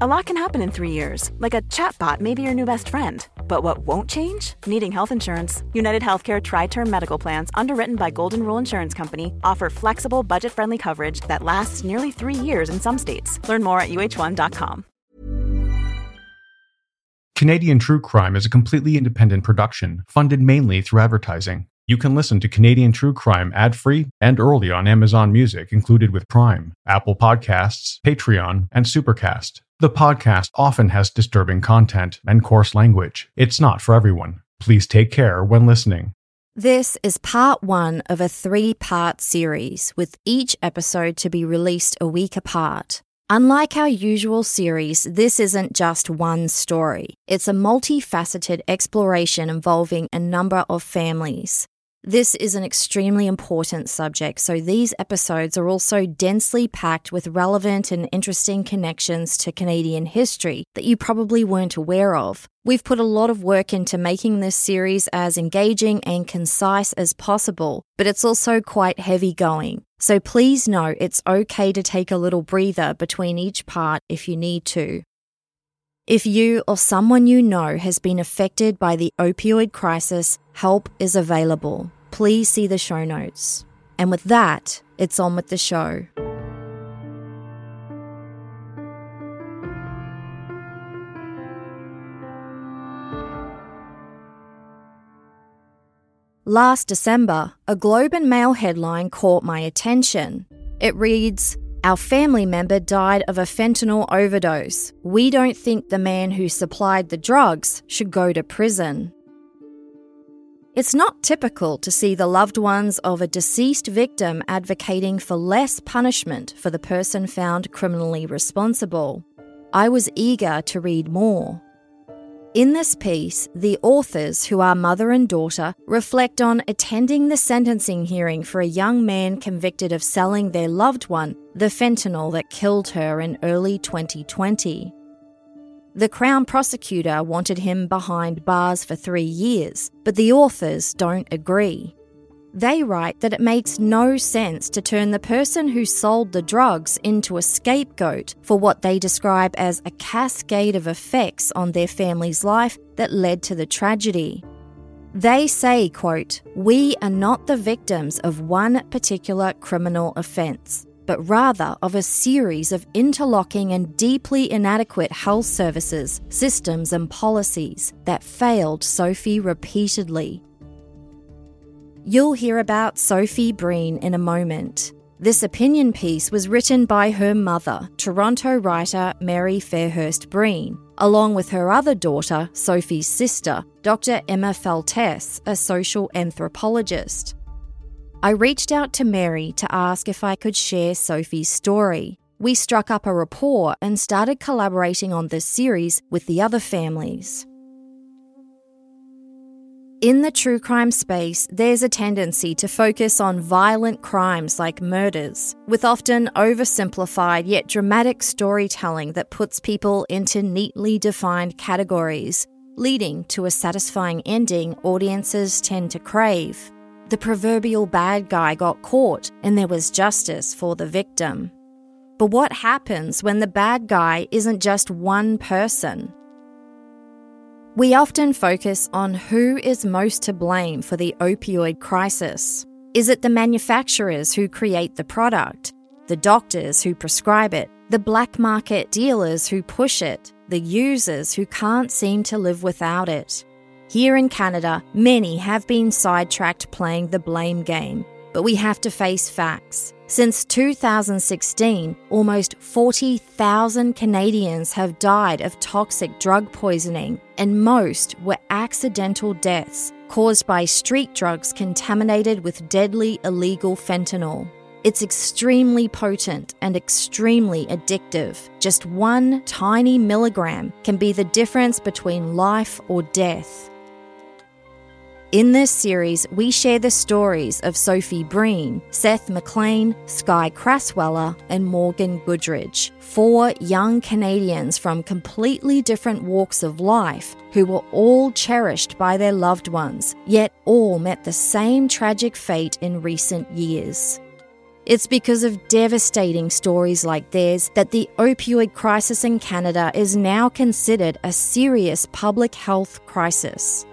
A lot can happen in three years, like a chatbot may be your new best friend. But what won't change? Needing health insurance. United Healthcare Tri Term Medical Plans, underwritten by Golden Rule Insurance Company, offer flexible, budget friendly coverage that lasts nearly three years in some states. Learn more at uh1.com. Canadian True Crime is a completely independent production, funded mainly through advertising. You can listen to Canadian True Crime ad free and early on Amazon Music, included with Prime, Apple Podcasts, Patreon, and Supercast. The podcast often has disturbing content and coarse language. It's not for everyone. Please take care when listening. This is part one of a three part series, with each episode to be released a week apart. Unlike our usual series, this isn't just one story. It's a multifaceted exploration involving a number of families. This is an extremely important subject, so these episodes are also densely packed with relevant and interesting connections to Canadian history that you probably weren't aware of. We've put a lot of work into making this series as engaging and concise as possible, but it's also quite heavy going. So please know it's okay to take a little breather between each part if you need to. If you or someone you know has been affected by the opioid crisis, help is available. Please see the show notes. And with that, it's on with the show. Last December, a Globe and Mail headline caught my attention. It reads, our family member died of a fentanyl overdose. We don't think the man who supplied the drugs should go to prison. It's not typical to see the loved ones of a deceased victim advocating for less punishment for the person found criminally responsible. I was eager to read more. In this piece, the authors, who are mother and daughter, reflect on attending the sentencing hearing for a young man convicted of selling their loved one the fentanyl that killed her in early 2020. The Crown prosecutor wanted him behind bars for three years, but the authors don't agree. They write that it makes no sense to turn the person who sold the drugs into a scapegoat for what they describe as a cascade of effects on their family's life that led to the tragedy. They say, quote, "We are not the victims of one particular criminal offence, but rather of a series of interlocking and deeply inadequate health services, systems and policies that failed Sophie repeatedly." You'll hear about Sophie Breen in a moment. This opinion piece was written by her mother, Toronto writer Mary Fairhurst Breen, along with her other daughter, Sophie's sister, Dr. Emma Feltes, a social anthropologist. I reached out to Mary to ask if I could share Sophie's story. We struck up a rapport and started collaborating on this series with the other families. In the true crime space, there's a tendency to focus on violent crimes like murders, with often oversimplified yet dramatic storytelling that puts people into neatly defined categories, leading to a satisfying ending audiences tend to crave. The proverbial bad guy got caught, and there was justice for the victim. But what happens when the bad guy isn't just one person? We often focus on who is most to blame for the opioid crisis. Is it the manufacturers who create the product, the doctors who prescribe it, the black market dealers who push it, the users who can't seem to live without it? Here in Canada, many have been sidetracked playing the blame game, but we have to face facts. Since 2016, almost 40,000 Canadians have died of toxic drug poisoning, and most were accidental deaths caused by street drugs contaminated with deadly illegal fentanyl. It's extremely potent and extremely addictive. Just one tiny milligram can be the difference between life or death. In this series, we share the stories of Sophie Breen, Seth MacLean, Skye Crassweller, and Morgan Goodridge, four young Canadians from completely different walks of life who were all cherished by their loved ones, yet all met the same tragic fate in recent years. It's because of devastating stories like theirs that the opioid crisis in Canada is now considered a serious public health crisis.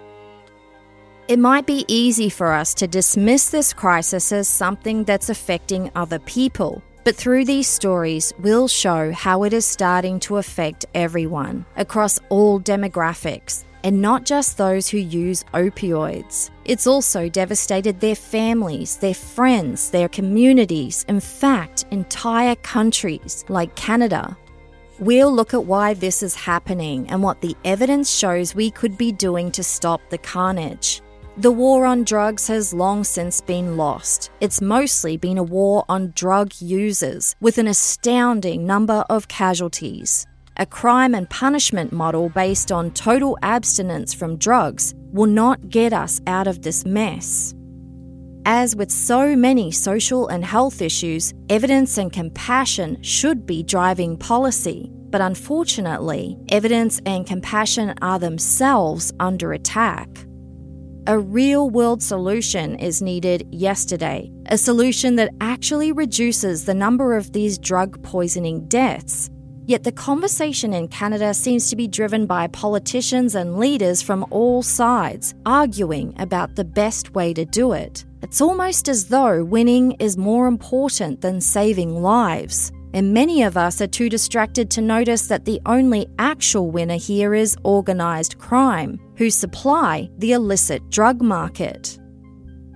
It might be easy for us to dismiss this crisis as something that's affecting other people, but through these stories, we'll show how it is starting to affect everyone across all demographics, and not just those who use opioids. It's also devastated their families, their friends, their communities, in fact, entire countries like Canada. We'll look at why this is happening and what the evidence shows we could be doing to stop the carnage. The war on drugs has long since been lost. It's mostly been a war on drug users, with an astounding number of casualties. A crime and punishment model based on total abstinence from drugs will not get us out of this mess. As with so many social and health issues, evidence and compassion should be driving policy. But unfortunately, evidence and compassion are themselves under attack. A real world solution is needed yesterday, a solution that actually reduces the number of these drug poisoning deaths. Yet the conversation in Canada seems to be driven by politicians and leaders from all sides, arguing about the best way to do it. It's almost as though winning is more important than saving lives. And many of us are too distracted to notice that the only actual winner here is organised crime, who supply the illicit drug market.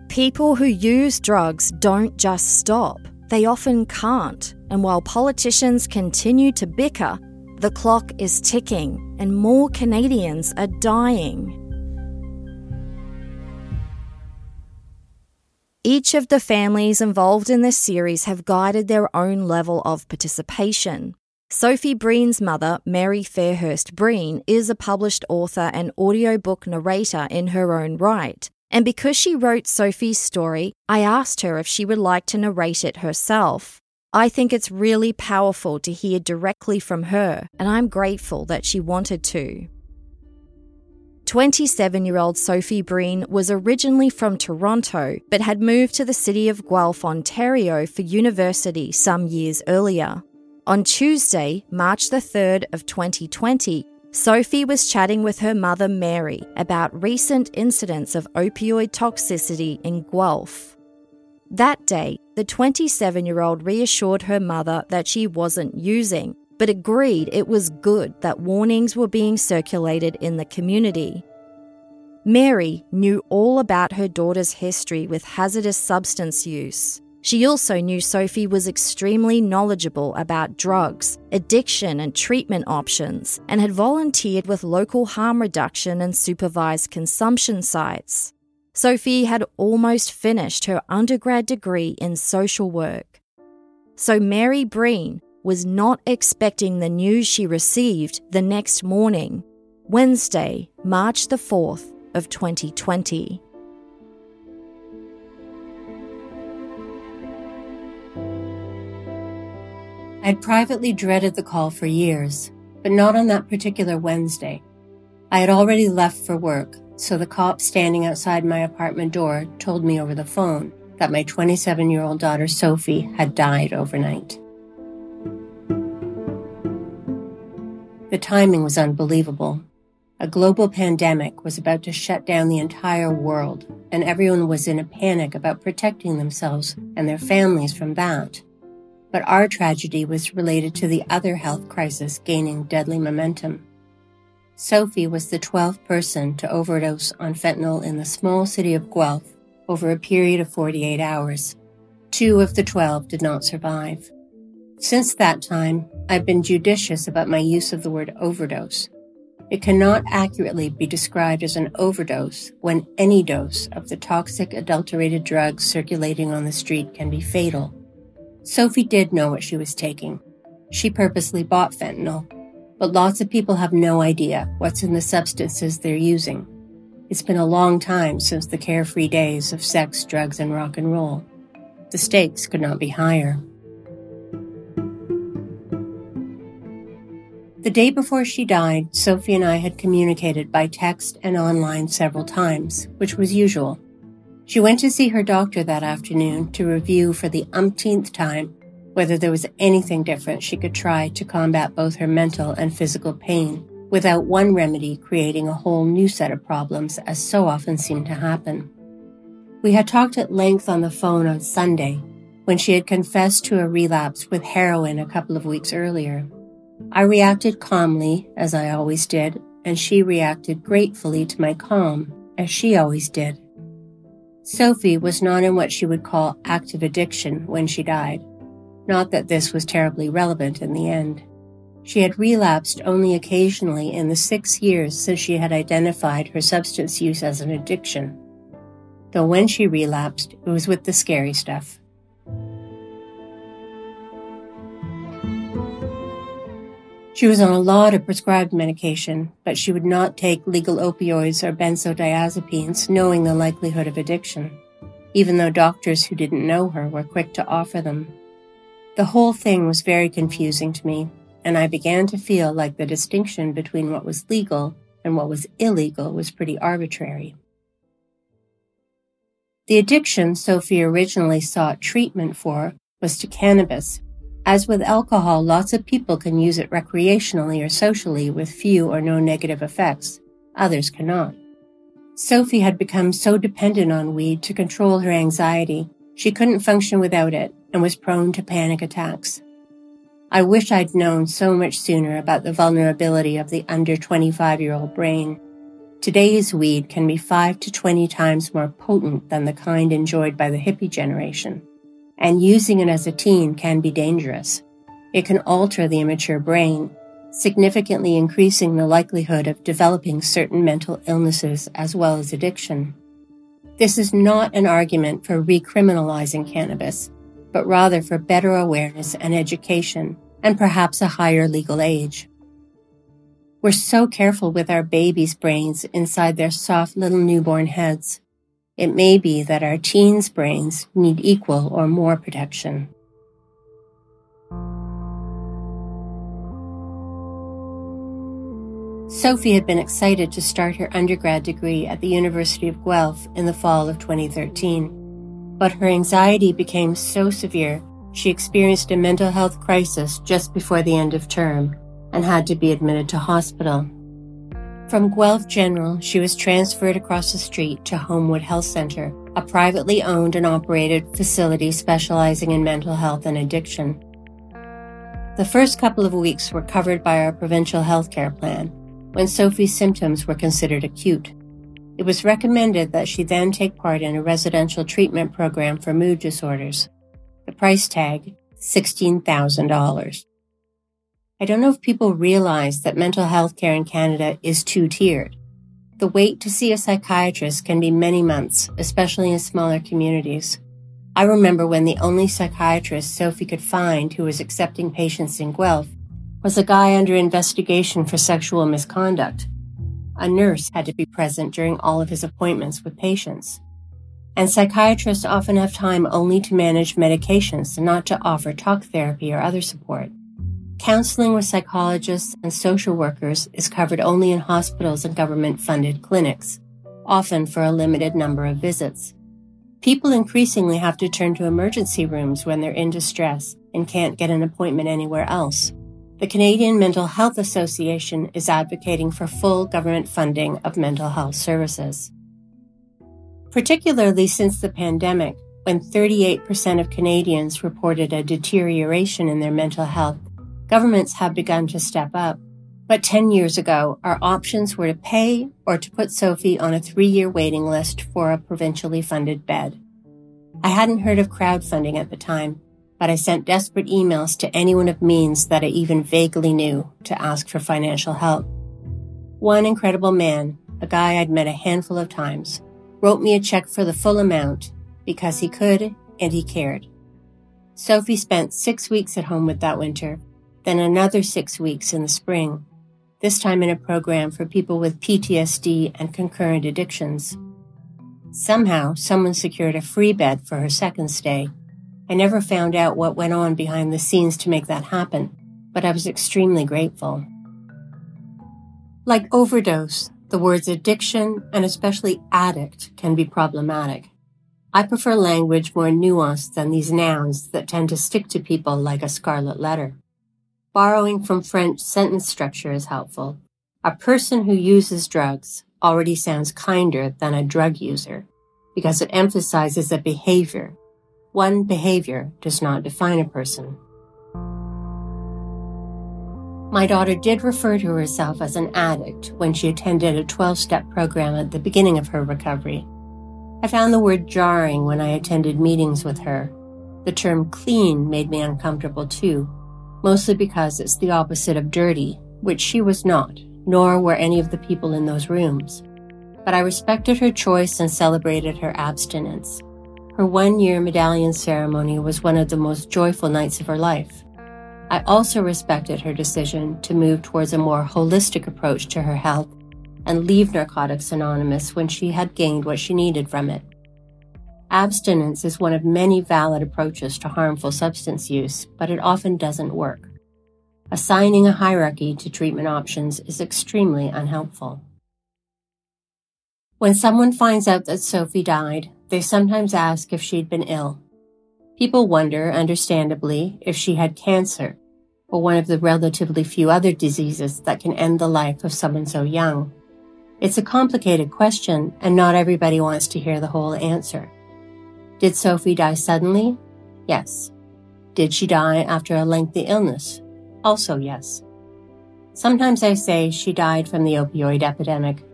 People who use drugs don't just stop, they often can't. And while politicians continue to bicker, the clock is ticking and more Canadians are dying. Each of the families involved in this series have guided their own level of participation. Sophie Breen's mother, Mary Fairhurst Breen, is a published author and audiobook narrator in her own right. And because she wrote Sophie's story, I asked her if she would like to narrate it herself. I think it's really powerful to hear directly from her, and I'm grateful that she wanted to. 27 year old Sophie Breen was originally from Toronto but had moved to the city of Guelph, Ontario for university some years earlier. On Tuesday, March the 3rd of 2020, Sophie was chatting with her mother Mary about recent incidents of opioid toxicity in Guelph. That day, the 27 year old reassured her mother that she wasn't using, but agreed it was good that warnings were being circulated in the community. Mary knew all about her daughter's history with hazardous substance use. She also knew Sophie was extremely knowledgeable about drugs, addiction, and treatment options, and had volunteered with local harm reduction and supervised consumption sites. Sophie had almost finished her undergrad degree in social work. So Mary Breen was not expecting the news she received the next morning, Wednesday, March the 4th of 2020. I'd privately dreaded the call for years, but not on that particular Wednesday. I had already left for work, so the cop standing outside my apartment door told me over the phone that my 27 year old daughter Sophie had died overnight. The timing was unbelievable. A global pandemic was about to shut down the entire world, and everyone was in a panic about protecting themselves and their families from that. But our tragedy was related to the other health crisis gaining deadly momentum. Sophie was the 12th person to overdose on fentanyl in the small city of Guelph over a period of 48 hours. Two of the 12 did not survive. Since that time, I've been judicious about my use of the word overdose. It cannot accurately be described as an overdose when any dose of the toxic adulterated drugs circulating on the street can be fatal. Sophie did know what she was taking. She purposely bought fentanyl, but lots of people have no idea what's in the substances they're using. It's been a long time since the carefree days of sex, drugs, and rock and roll. The stakes could not be higher. The day before she died, Sophie and I had communicated by text and online several times, which was usual. She went to see her doctor that afternoon to review for the umpteenth time whether there was anything different she could try to combat both her mental and physical pain without one remedy creating a whole new set of problems, as so often seemed to happen. We had talked at length on the phone on Sunday when she had confessed to a relapse with heroin a couple of weeks earlier. I reacted calmly, as I always did, and she reacted gratefully to my calm, as she always did. Sophie was not in what she would call active addiction when she died. Not that this was terribly relevant in the end. She had relapsed only occasionally in the six years since she had identified her substance use as an addiction. Though when she relapsed, it was with the scary stuff. She was on a lot of prescribed medication, but she would not take legal opioids or benzodiazepines, knowing the likelihood of addiction, even though doctors who didn't know her were quick to offer them. The whole thing was very confusing to me, and I began to feel like the distinction between what was legal and what was illegal was pretty arbitrary. The addiction Sophie originally sought treatment for was to cannabis. As with alcohol, lots of people can use it recreationally or socially with few or no negative effects. Others cannot. Sophie had become so dependent on weed to control her anxiety, she couldn't function without it and was prone to panic attacks. I wish I'd known so much sooner about the vulnerability of the under 25 year old brain. Today's weed can be 5 to 20 times more potent than the kind enjoyed by the hippie generation, and using it as a teen can be dangerous. It can alter the immature brain, significantly increasing the likelihood of developing certain mental illnesses as well as addiction. This is not an argument for recriminalizing cannabis, but rather for better awareness and education, and perhaps a higher legal age. We're so careful with our babies' brains inside their soft little newborn heads. It may be that our teens' brains need equal or more protection. Sophie had been excited to start her undergrad degree at the University of Guelph in the fall of 2013 but her anxiety became so severe she experienced a mental health crisis just before the end of term and had to be admitted to hospital. From Guelph General, she was transferred across the street to Homewood Health Center, a privately owned and operated facility specializing in mental health and addiction. The first couple of weeks were covered by our provincial healthcare plan, when Sophie's symptoms were considered acute. It was recommended that she then take part in a residential treatment program for mood disorders. The price tag, $16,000. I don't know if people realize that mental health care in Canada is two tiered. The wait to see a psychiatrist can be many months, especially in smaller communities. I remember when the only psychiatrist Sophie could find who was accepting patients in Guelph was a guy under investigation for sexual misconduct. A nurse had to be present during all of his appointments with patients. And psychiatrists often have time only to manage medications and not to offer talk therapy or other support. Counseling with psychologists and social workers is covered only in hospitals and government funded clinics, often for a limited number of visits. People increasingly have to turn to emergency rooms when they're in distress and can't get an appointment anywhere else. The Canadian Mental Health Association is advocating for full government funding of mental health services. Particularly since the pandemic, when 38% of Canadians reported a deterioration in their mental health, governments have begun to step up. But 10 years ago, our options were to pay or to put Sophie on a three year waiting list for a provincially funded bed. I hadn't heard of crowdfunding at the time, but I sent desperate emails to anyone of means that I even vaguely knew to ask for financial help. One incredible man, a guy I'd met a handful of times, wrote me a check for the full amount because he could and he cared. Sophie spent six weeks at home with that winter, then another six weeks in the spring, this time in a program for people with PTSD and concurrent addictions. Somehow, someone secured a free bed for her second stay. I never found out what went on behind the scenes to make that happen, but I was extremely grateful. Like overdose, the words addiction and especially addict can be problematic. I prefer language more nuanced than these nouns that tend to stick to people like a scarlet letter. Borrowing from French sentence structure is helpful. A person who uses drugs already sounds kinder than a drug user because it emphasizes a behavior. One behavior does not define a person. My daughter did refer to herself as an addict when she attended a 12 step program at the beginning of her recovery. I found the word jarring when I attended meetings with her. The term clean made me uncomfortable too, mostly because it's the opposite of dirty, which she was not, nor were any of the people in those rooms. But I respected her choice and celebrated her abstinence. Her one year medallion ceremony was one of the most joyful nights of her life. I also respected her decision to move towards a more holistic approach to her health and leave Narcotics Anonymous when she had gained what she needed from it. Abstinence is one of many valid approaches to harmful substance use, but it often doesn't work. Assigning a hierarchy to treatment options is extremely unhelpful. When someone finds out that Sophie died, they sometimes ask if she'd been ill. People wonder, understandably, if she had cancer, or one of the relatively few other diseases that can end the life of someone so young. It's a complicated question, and not everybody wants to hear the whole answer. Did Sophie die suddenly? Yes. Did she die after a lengthy illness? Also, yes. Sometimes I say she died from the opioid epidemic,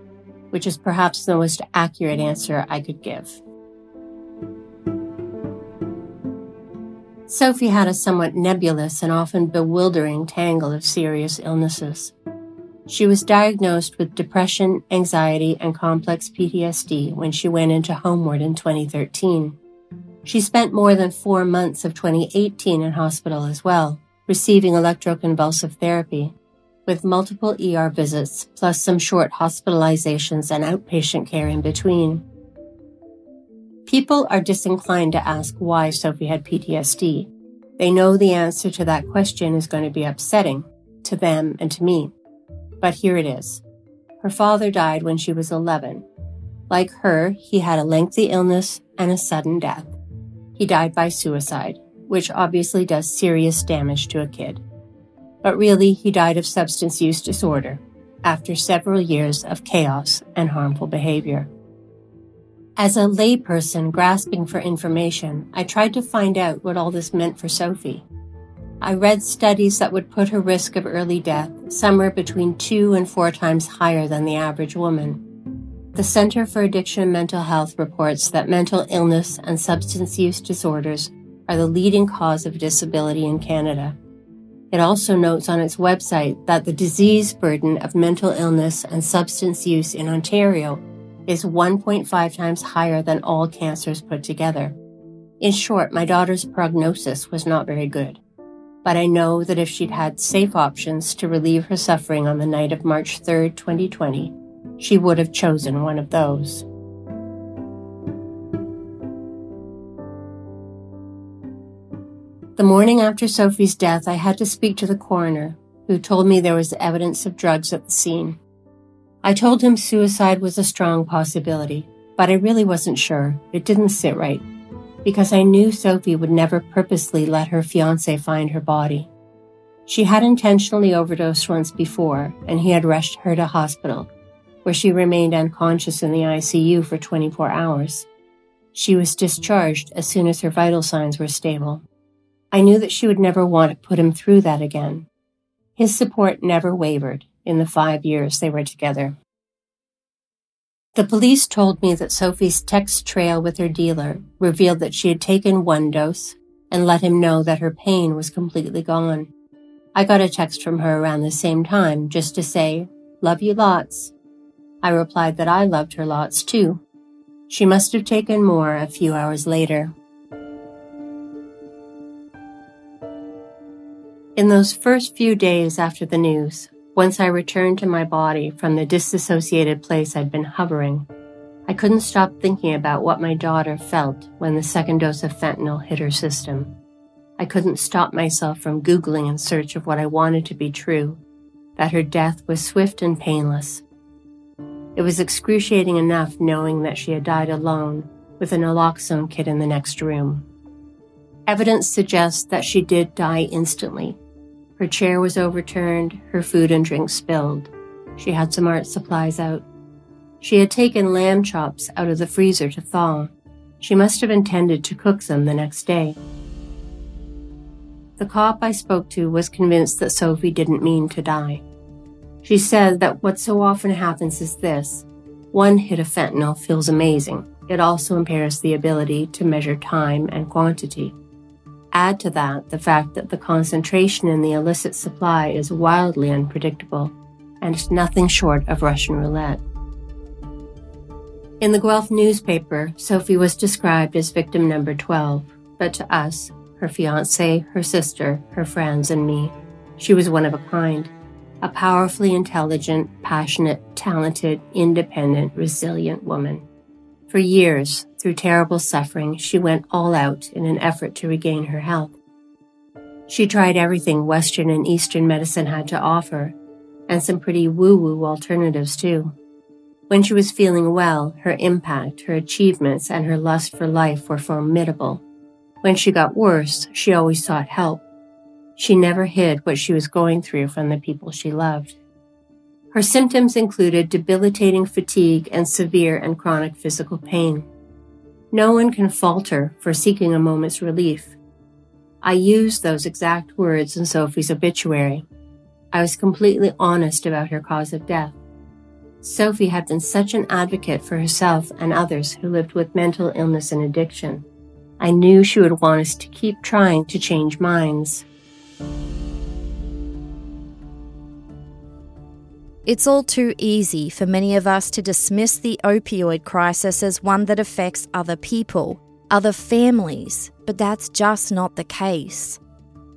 which is perhaps the most accurate answer I could give. Sophie had a somewhat nebulous and often bewildering tangle of serious illnesses. She was diagnosed with depression, anxiety, and complex PTSD when she went into Homewood in 2013. She spent more than four months of 2018 in hospital as well, receiving electroconvulsive therapy, with multiple ER visits plus some short hospitalizations and outpatient care in between. People are disinclined to ask why Sophie had PTSD. They know the answer to that question is going to be upsetting to them and to me. But here it is. Her father died when she was 11. Like her, he had a lengthy illness and a sudden death. He died by suicide, which obviously does serious damage to a kid. But really, he died of substance use disorder after several years of chaos and harmful behavior. As a layperson grasping for information, I tried to find out what all this meant for Sophie. I read studies that would put her risk of early death somewhere between two and four times higher than the average woman. The Center for Addiction and Mental Health reports that mental illness and substance use disorders are the leading cause of disability in Canada. It also notes on its website that the disease burden of mental illness and substance use in Ontario is 1.5 times higher than all cancers put together. In short, my daughter's prognosis was not very good. But I know that if she'd had safe options to relieve her suffering on the night of March 3, 2020, she would have chosen one of those. The morning after Sophie's death, I had to speak to the coroner, who told me there was evidence of drugs at the scene. I told him suicide was a strong possibility, but I really wasn't sure. It didn't sit right, because I knew Sophie would never purposely let her fiance find her body. She had intentionally overdosed once before, and he had rushed her to hospital, where she remained unconscious in the ICU for 24 hours. She was discharged as soon as her vital signs were stable. I knew that she would never want to put him through that again. His support never wavered, in the five years they were together. The police told me that Sophie's text trail with her dealer revealed that she had taken one dose and let him know that her pain was completely gone. I got a text from her around the same time just to say, Love you lots. I replied that I loved her lots too. She must have taken more a few hours later. In those first few days after the news, once I returned to my body from the disassociated place I'd been hovering, I couldn't stop thinking about what my daughter felt when the second dose of fentanyl hit her system. I couldn't stop myself from Googling in search of what I wanted to be true that her death was swift and painless. It was excruciating enough knowing that she had died alone with a naloxone kit in the next room. Evidence suggests that she did die instantly. Her chair was overturned, her food and drink spilled. She had some art supplies out. She had taken lamb chops out of the freezer to thaw. She must have intended to cook them the next day. The cop I spoke to was convinced that Sophie didn't mean to die. She said that what so often happens is this one hit of fentanyl feels amazing. It also impairs the ability to measure time and quantity. Add to that the fact that the concentration in the illicit supply is wildly unpredictable and nothing short of Russian roulette. In the Guelph newspaper, Sophie was described as victim number 12, but to us, her fiance, her sister, her friends, and me, she was one of a kind a powerfully intelligent, passionate, talented, independent, resilient woman. For years, through terrible suffering, she went all out in an effort to regain her health. She tried everything Western and Eastern medicine had to offer, and some pretty woo woo alternatives too. When she was feeling well, her impact, her achievements, and her lust for life were formidable. When she got worse, she always sought help she never hid what she was going through from the people she loved. Her symptoms included debilitating fatigue and severe and chronic physical pain. No one can fault her for seeking a moment's relief. I used those exact words in Sophie's obituary. I was completely honest about her cause of death. Sophie had been such an advocate for herself and others who lived with mental illness and addiction. I knew she would want us to keep trying to change minds. It's all too easy for many of us to dismiss the opioid crisis as one that affects other people, other families, but that's just not the case.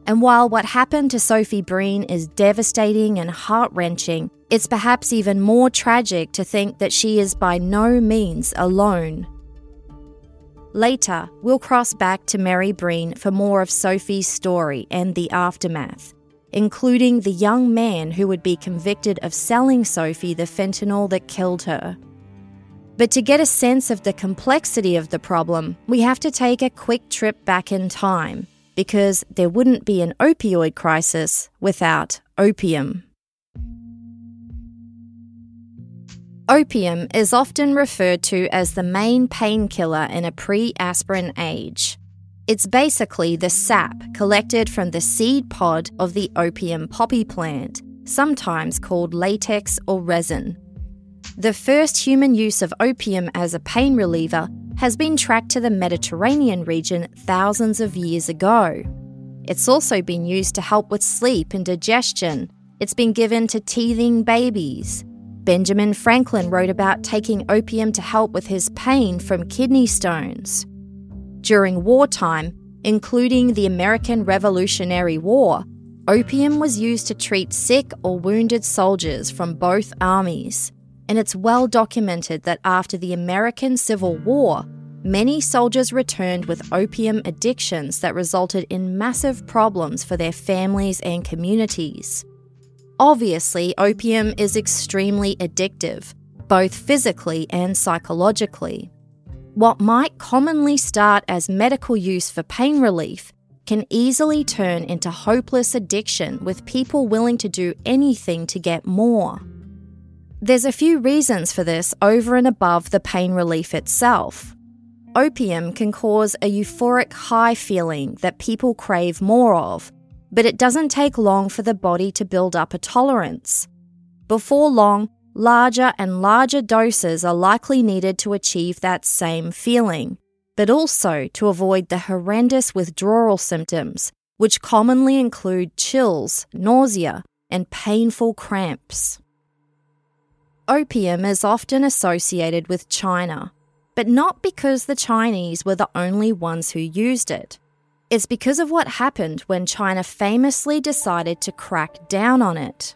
And while what happened to Sophie Breen is devastating and heart wrenching, it's perhaps even more tragic to think that she is by no means alone. Later, we'll cross back to Mary Breen for more of Sophie's story and the aftermath, including the young man who would be convicted of selling Sophie the fentanyl that killed her. But to get a sense of the complexity of the problem, we have to take a quick trip back in time, because there wouldn't be an opioid crisis without opium. Opium is often referred to as the main painkiller in a pre aspirin age. It's basically the sap collected from the seed pod of the opium poppy plant, sometimes called latex or resin. The first human use of opium as a pain reliever has been tracked to the Mediterranean region thousands of years ago. It's also been used to help with sleep and digestion. It's been given to teething babies. Benjamin Franklin wrote about taking opium to help with his pain from kidney stones. During wartime, including the American Revolutionary War, opium was used to treat sick or wounded soldiers from both armies. And it's well documented that after the American Civil War, many soldiers returned with opium addictions that resulted in massive problems for their families and communities. Obviously, opium is extremely addictive, both physically and psychologically. What might commonly start as medical use for pain relief can easily turn into hopeless addiction with people willing to do anything to get more. There's a few reasons for this over and above the pain relief itself. Opium can cause a euphoric high feeling that people crave more of, but it doesn't take long for the body to build up a tolerance. Before long, larger and larger doses are likely needed to achieve that same feeling, but also to avoid the horrendous withdrawal symptoms, which commonly include chills, nausea, and painful cramps. Opium is often associated with China, but not because the Chinese were the only ones who used it. It's because of what happened when China famously decided to crack down on it.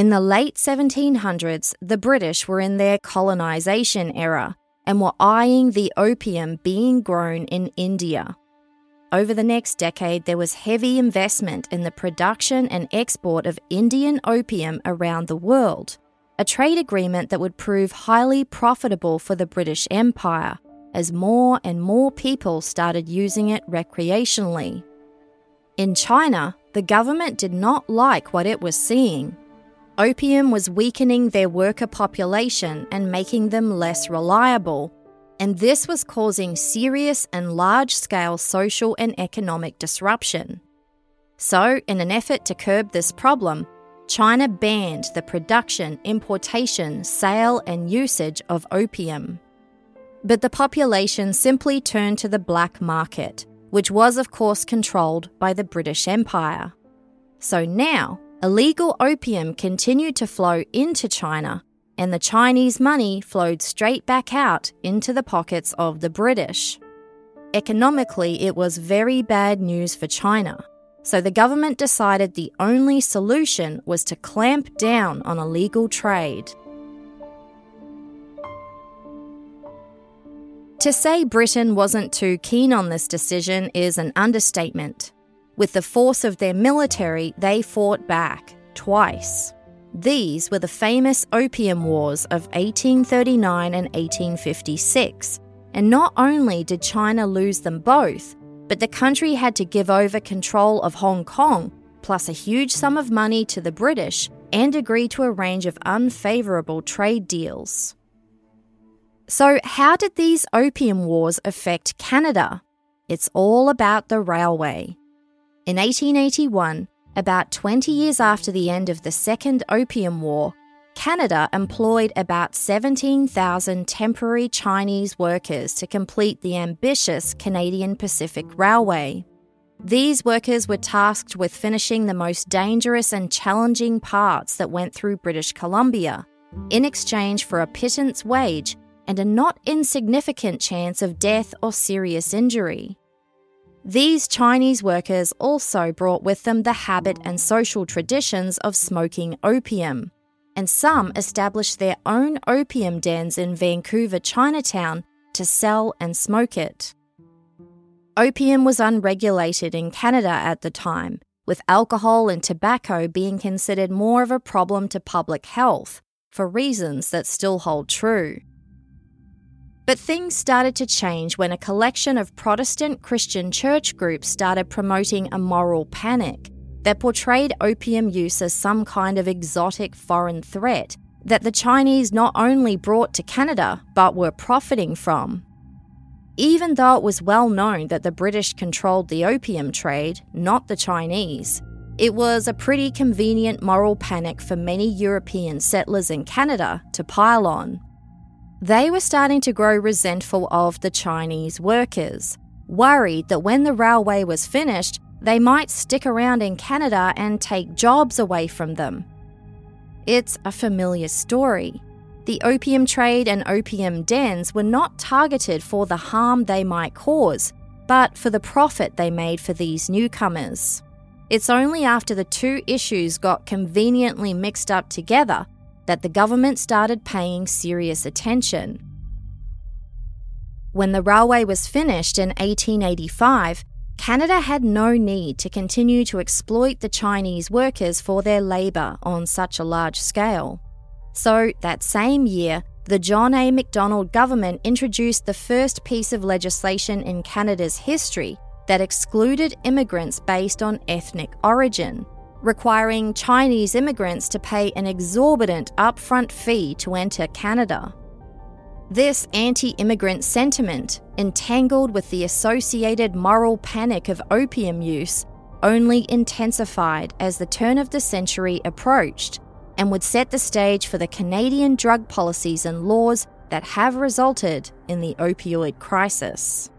In the late 1700s, the British were in their colonisation era and were eyeing the opium being grown in India. Over the next decade, there was heavy investment in the production and export of Indian opium around the world, a trade agreement that would prove highly profitable for the British Empire as more and more people started using it recreationally. In China, the government did not like what it was seeing. Opium was weakening their worker population and making them less reliable, and this was causing serious and large scale social and economic disruption. So, in an effort to curb this problem, China banned the production, importation, sale, and usage of opium. But the population simply turned to the black market, which was, of course, controlled by the British Empire. So now, illegal opium continued to flow into China, and the Chinese money flowed straight back out into the pockets of the British. Economically, it was very bad news for China, so the government decided the only solution was to clamp down on illegal trade. To say Britain wasn't too keen on this decision is an understatement. With the force of their military, they fought back twice. These were the famous Opium Wars of 1839 and 1856. And not only did China lose them both, but the country had to give over control of Hong Kong, plus a huge sum of money to the British, and agree to a range of unfavourable trade deals. So, how did these Opium Wars affect Canada? It's all about the railway. In 1881, about 20 years after the end of the Second Opium War, Canada employed about 17,000 temporary Chinese workers to complete the ambitious Canadian Pacific Railway. These workers were tasked with finishing the most dangerous and challenging parts that went through British Columbia, in exchange for a pittance wage and a not insignificant chance of death or serious injury. These Chinese workers also brought with them the habit and social traditions of smoking opium, and some established their own opium dens in Vancouver, Chinatown, to sell and smoke it. Opium was unregulated in Canada at the time, with alcohol and tobacco being considered more of a problem to public health, for reasons that still hold true. But things started to change when a collection of Protestant Christian church groups started promoting a moral panic that portrayed opium use as some kind of exotic foreign threat that the Chinese not only brought to Canada but were profiting from. even though it was well known that the British controlled the opium trade, not the Chinese, it was a pretty convenient moral panic for many European settlers in Canada to pile on. They were starting to grow resentful of the Chinese workers, worried that when the railway was finished, they might stick around in Canada and take jobs away from them. It's a familiar story. The opium trade and opium dens were not targeted for the harm they might cause, but for the profit they made for these newcomers. It's only after the two issues got conveniently mixed up together that the government started paying serious attention. When the railway was finished in 1885, Canada had no need to continue to exploit the Chinese workers for their labour on such a large scale. So, that same year, the John A. Macdonald government introduced the first piece of legislation in Canada's history that excluded immigrants based on ethnic origin, requiring Chinese immigrants to pay an exorbitant upfront fee to enter Canada. This anti immigrant sentiment, entangled with the associated moral panic of opium use, only intensified as the turn of the century approached and would set the stage for the Canadian drug policies and laws that have resulted in the opioid crisis.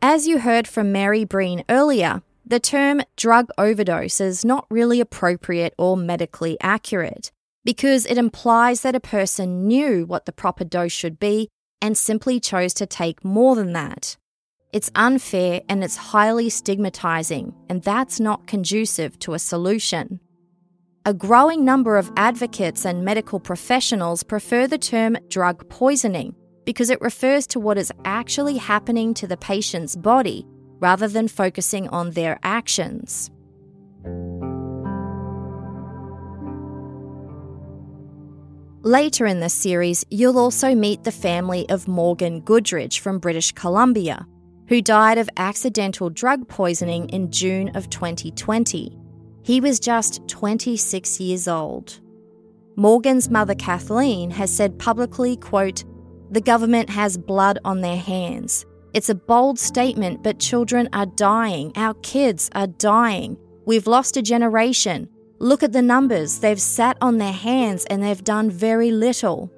As you heard from Mary Breen earlier, the term drug overdose is not really appropriate or medically accurate because it implies that a person knew what the proper dose should be and simply chose to take more than that. It's unfair and it's highly stigmatizing, and that's not conducive to a solution. A growing number of advocates and medical professionals prefer the term drug poisoning because it refers to what is actually happening to the patient's body rather than focusing on their actions. Later in this series, you'll also meet the family of Morgan Goodridge from British Columbia, who died of accidental drug poisoning in June of 2020. He was just 26 years old. Morgan's mother Kathleen has said publicly, quote, the government has blood on their hands. It's a bold statement, but children are dying. Our kids are dying. We've lost a generation. Look at the numbers. They've sat on their hands and they've done very little.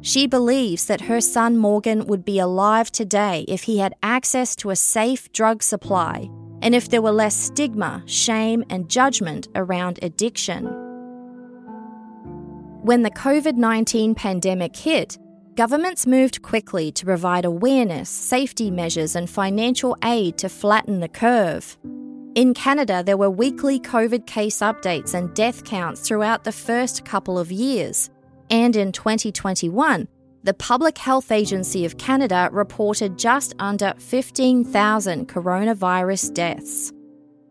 She believes that her son Morgan would be alive today if he had access to a safe drug supply and if there were less stigma, shame, and judgment around addiction. When the COVID 19 pandemic hit, governments moved quickly to provide awareness, safety measures, and financial aid to flatten the curve. In Canada, there were weekly COVID case updates and death counts throughout the first couple of years. And in 2021, the Public Health Agency of Canada reported just under 15,000 coronavirus deaths.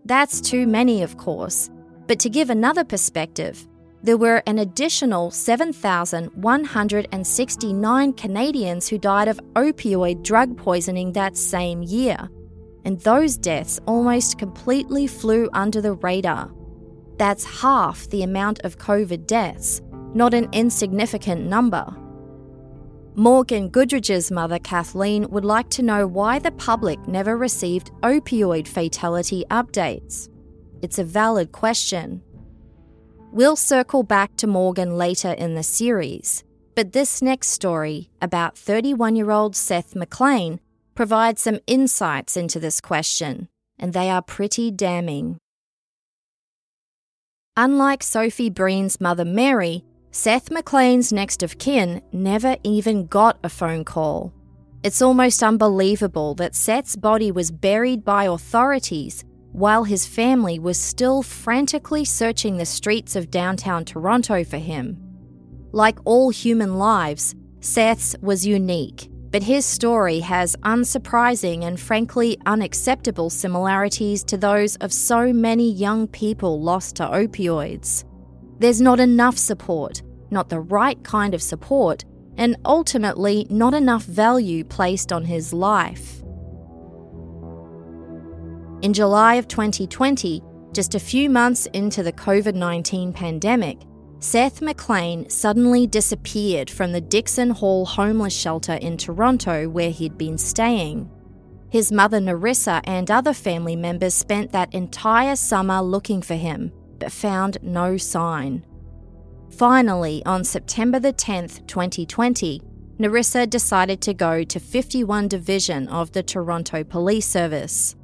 That's too many, of course. But to give another perspective, there were an additional 7,169 Canadians who died of opioid drug poisoning that same year, and those deaths almost completely flew under the radar. That's half the amount of COVID deaths, not an insignificant number. Morgan Goodridge's mother, Kathleen, would like to know why the public never received opioid fatality updates. It's a valid question. We'll circle back to Morgan later in the series, but this next story about 31 year old Seth MacLean provides some insights into this question, and they are pretty damning. Unlike Sophie Breen's mother Mary, Seth MacLean's next of kin never even got a phone call. It's almost unbelievable that Seth's body was buried by authorities while his family was still frantically searching the streets of downtown Toronto for him. Like all human lives, Seth's was unique, but his story has unsurprising and frankly unacceptable similarities to those of so many young people lost to opioids. There's not enough support, not the right kind of support, and ultimately not enough value placed on his life. In July of 2020, just a few months into the COVID 19 pandemic, Seth MacLean suddenly disappeared from the Dixon Hall homeless shelter in Toronto where he'd been staying. His mother Narissa and other family members spent that entire summer looking for him, but found no sign. Finally, on September the 10th, 2020, Narissa decided to go to 51 Division of the Toronto Police Service.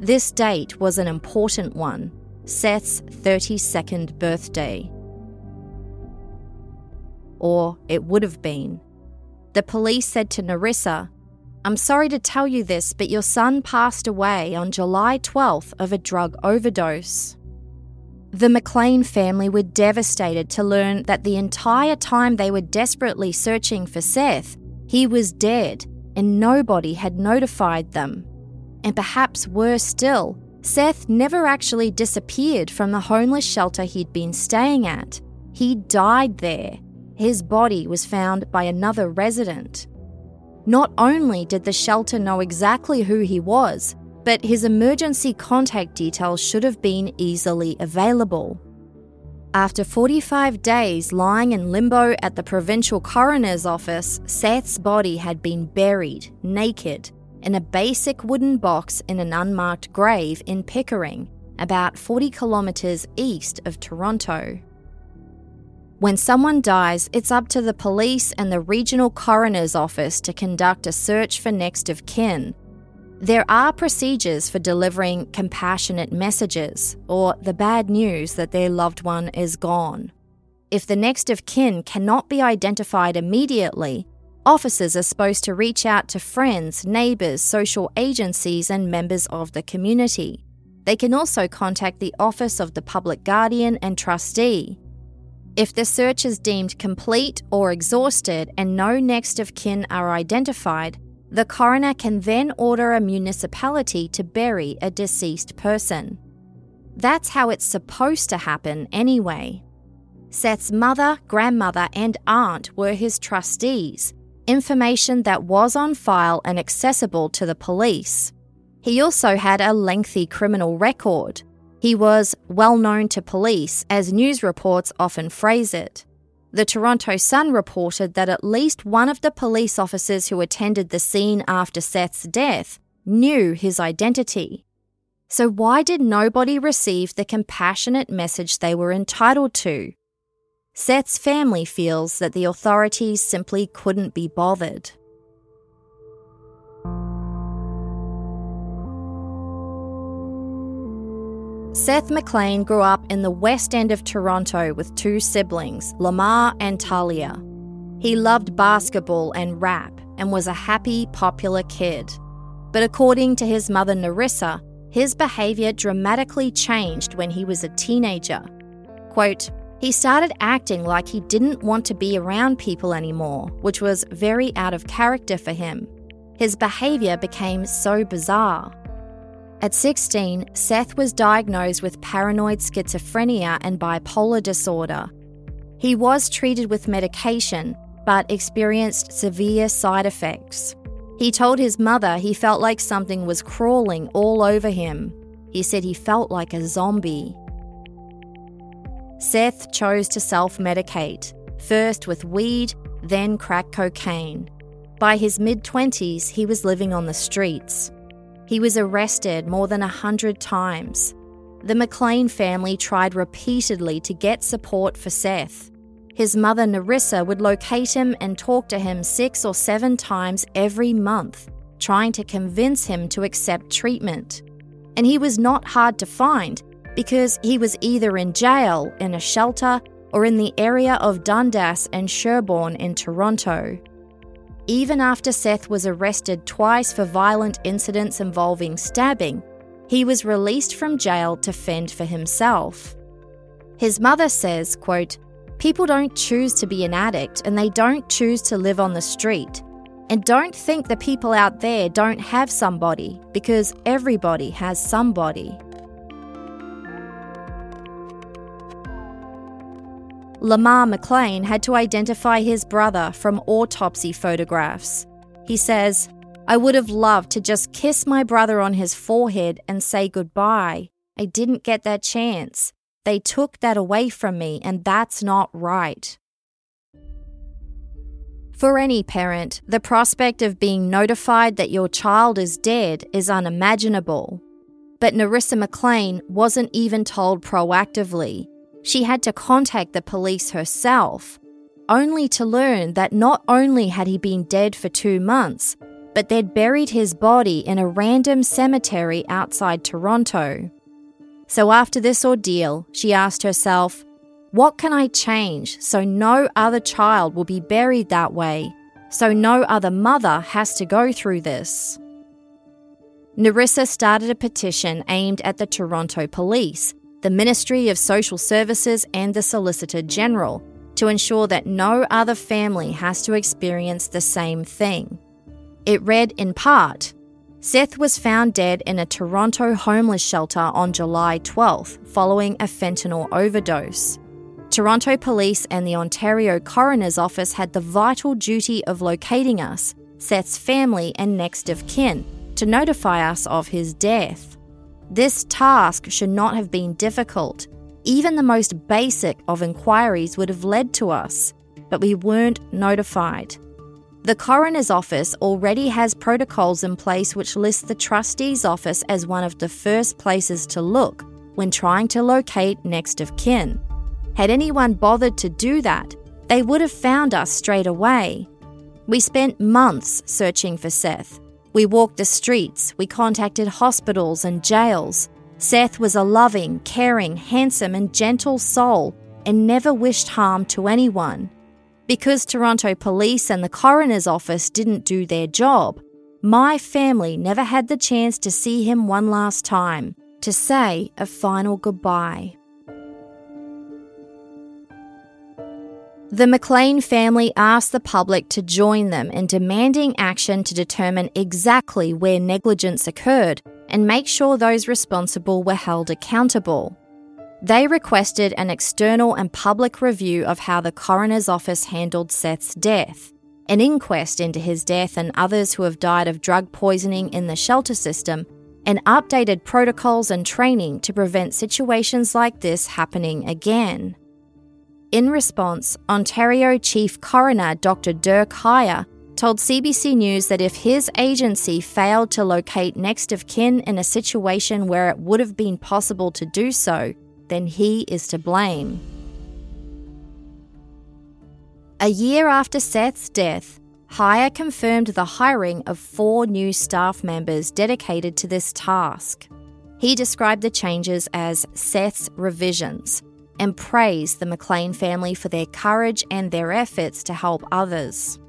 This date was an important one, Seth's 32nd birthday or it would have been. The police said to Narissa, I'm sorry to tell you this, but your son passed away on July 12th of a drug overdose. The MacLean family were devastated to learn that the entire time they were desperately searching for Seth, he was dead and nobody had notified them. And perhaps worse still, Seth never actually disappeared from the homeless shelter he'd been staying at. He died there his body was found by another resident. Not only did the shelter know exactly who he was, but his emergency contact details should have been easily available. After 45 days lying in limbo at the provincial coroner's office, Seth's body had been buried, naked, in a basic wooden box in an unmarked grave in Pickering, about 40 kilometres east of Toronto. When someone dies, it's up to the police and the regional coroner's office to conduct a search for next of kin. There are procedures for delivering compassionate messages or the bad news that their loved one is gone. If the next of kin cannot be identified immediately, officers are supposed to reach out to friends, neighbours, social agencies, and members of the community. They can also contact the Office of the Public Guardian and Trustee. If the search is deemed complete or exhausted and no next of kin are identified, the coroner can then order a municipality to bury a deceased person. That's how it's supposed to happen anyway. Seth's mother, grandmother, and aunt were his trustees, information that was on file and accessible to the police. He also had a lengthy criminal record. He was well known to police, as news reports often phrase it. The Toronto Sun reported that at least one of the police officers who attended the scene after Seth's death knew his identity. So, why did nobody receive the compassionate message they were entitled to? Seth's family feels that the authorities simply couldn't be bothered. Seth MacLean grew up in the west end of Toronto with two siblings, Lamar and Talia. He loved basketball and rap and was a happy, popular kid. But according to his mother Narissa, his behaviour dramatically changed when he was a teenager. Quote, he started acting like he didn't want to be around people anymore, which was very out of character for him. His behaviour became so bizarre. At 16, Seth was diagnosed with paranoid schizophrenia and bipolar disorder. He was treated with medication, but experienced severe side effects. He told his mother he felt like something was crawling all over him. He said he felt like a zombie. Seth chose to self medicate, first with weed, then crack cocaine. By his mid 20s, he was living on the streets. He was arrested more than a hundred times. The MacLean family tried repeatedly to get support for Seth. His mother, Narissa, would locate him and talk to him six or seven times every month, trying to convince him to accept treatment. And he was not hard to find because he was either in jail, in a shelter, or in the area of Dundas and Sherbourne in Toronto. Even after Seth was arrested twice for violent incidents involving stabbing, he was released from jail to fend for himself. His mother says, quote, People don't choose to be an addict and they don't choose to live on the street. And don't think the people out there don't have somebody because everybody has somebody. Lamar MacLean had to identify his brother from autopsy photographs. He says, I would have loved to just kiss my brother on his forehead and say goodbye. I didn't get that chance. They took that away from me, and that's not right. For any parent, the prospect of being notified that your child is dead is unimaginable. But Nerissa MacLean wasn't even told proactively. She had to contact the police herself, only to learn that not only had he been dead for two months, but they'd buried his body in a random cemetery outside Toronto. So after this ordeal, she asked herself, what can I change so no other child will be buried that way, so no other mother has to go through this? Nerissa started a petition aimed at the Toronto Police, the Ministry of Social Services, and the Solicitor General to ensure that no other family has to experience the same thing. It read in part Seth was found dead in a Toronto homeless shelter on July 12th following a fentanyl overdose. Toronto Police and the Ontario Coroner's Office had the vital duty of locating us, Seth's family, and next of kin to notify us of his death. This task should not have been difficult. Even the most basic of inquiries would have led to us, but we weren't notified. The coroner's office already has protocols in place which list the trustee's office as one of the first places to look when trying to locate next of kin. Had anyone bothered to do that, they would have found us straight away. We spent months searching for Seth. We walked the streets, we contacted hospitals and jails. Seth was a loving, caring, handsome, and gentle soul and never wished harm to anyone. Because Toronto Police and the coroner's office didn't do their job, my family never had the chance to see him one last time, to say a final goodbye. The MacLean family asked the public to join them in demanding action to determine exactly where negligence occurred and make sure those responsible were held accountable. They requested an external and public review of how the coroner's office handled Seth's death, an inquest into his death and others who have died of drug poisoning in the shelter system, and updated protocols and training to prevent situations like this happening again. In response, Ontario Chief Coroner Dr. Dirk Huyer told CBC News that if his agency failed to locate next of kin in a situation where it would have been possible to do so, then he is to blame. A year after Seth's death, Huyer confirmed the hiring of four new staff members dedicated to this task. He described the changes as Seth's revisions and praised the MacLean family for their courage and their efforts to help others.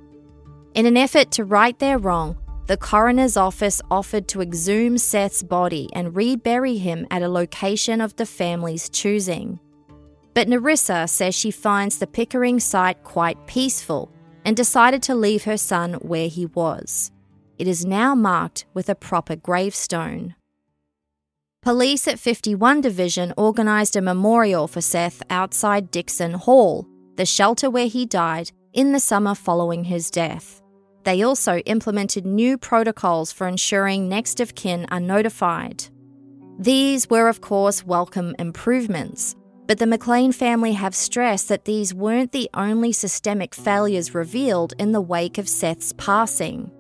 In an effort to right their wrong, the coroner's office offered to exhume Seth's body and rebury him at a location of the family's choosing. But Narissa says she finds the Pickering site quite peaceful and decided to leave her son where he was. It is now marked with a proper gravestone. Police at 51 Division organised a memorial for Seth outside Dixon Hall, the shelter where he died, in the summer following his death. They also implemented new protocols for ensuring next of kin are notified. These were, of course, welcome improvements, but the MacLean family have stressed that these weren't the only systemic failures revealed in the wake of Seth's passing.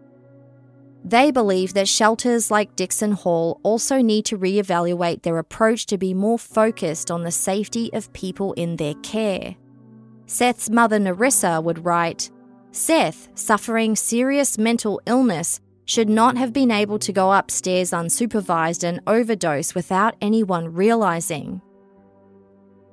They believe that shelters like Dixon Hall also need to re-evaluate their approach to be more focused on the safety of people in their care. Seth's mother Narissa, would write Seth, suffering serious mental illness, should not have been able to go upstairs unsupervised and overdose without anyone realizing.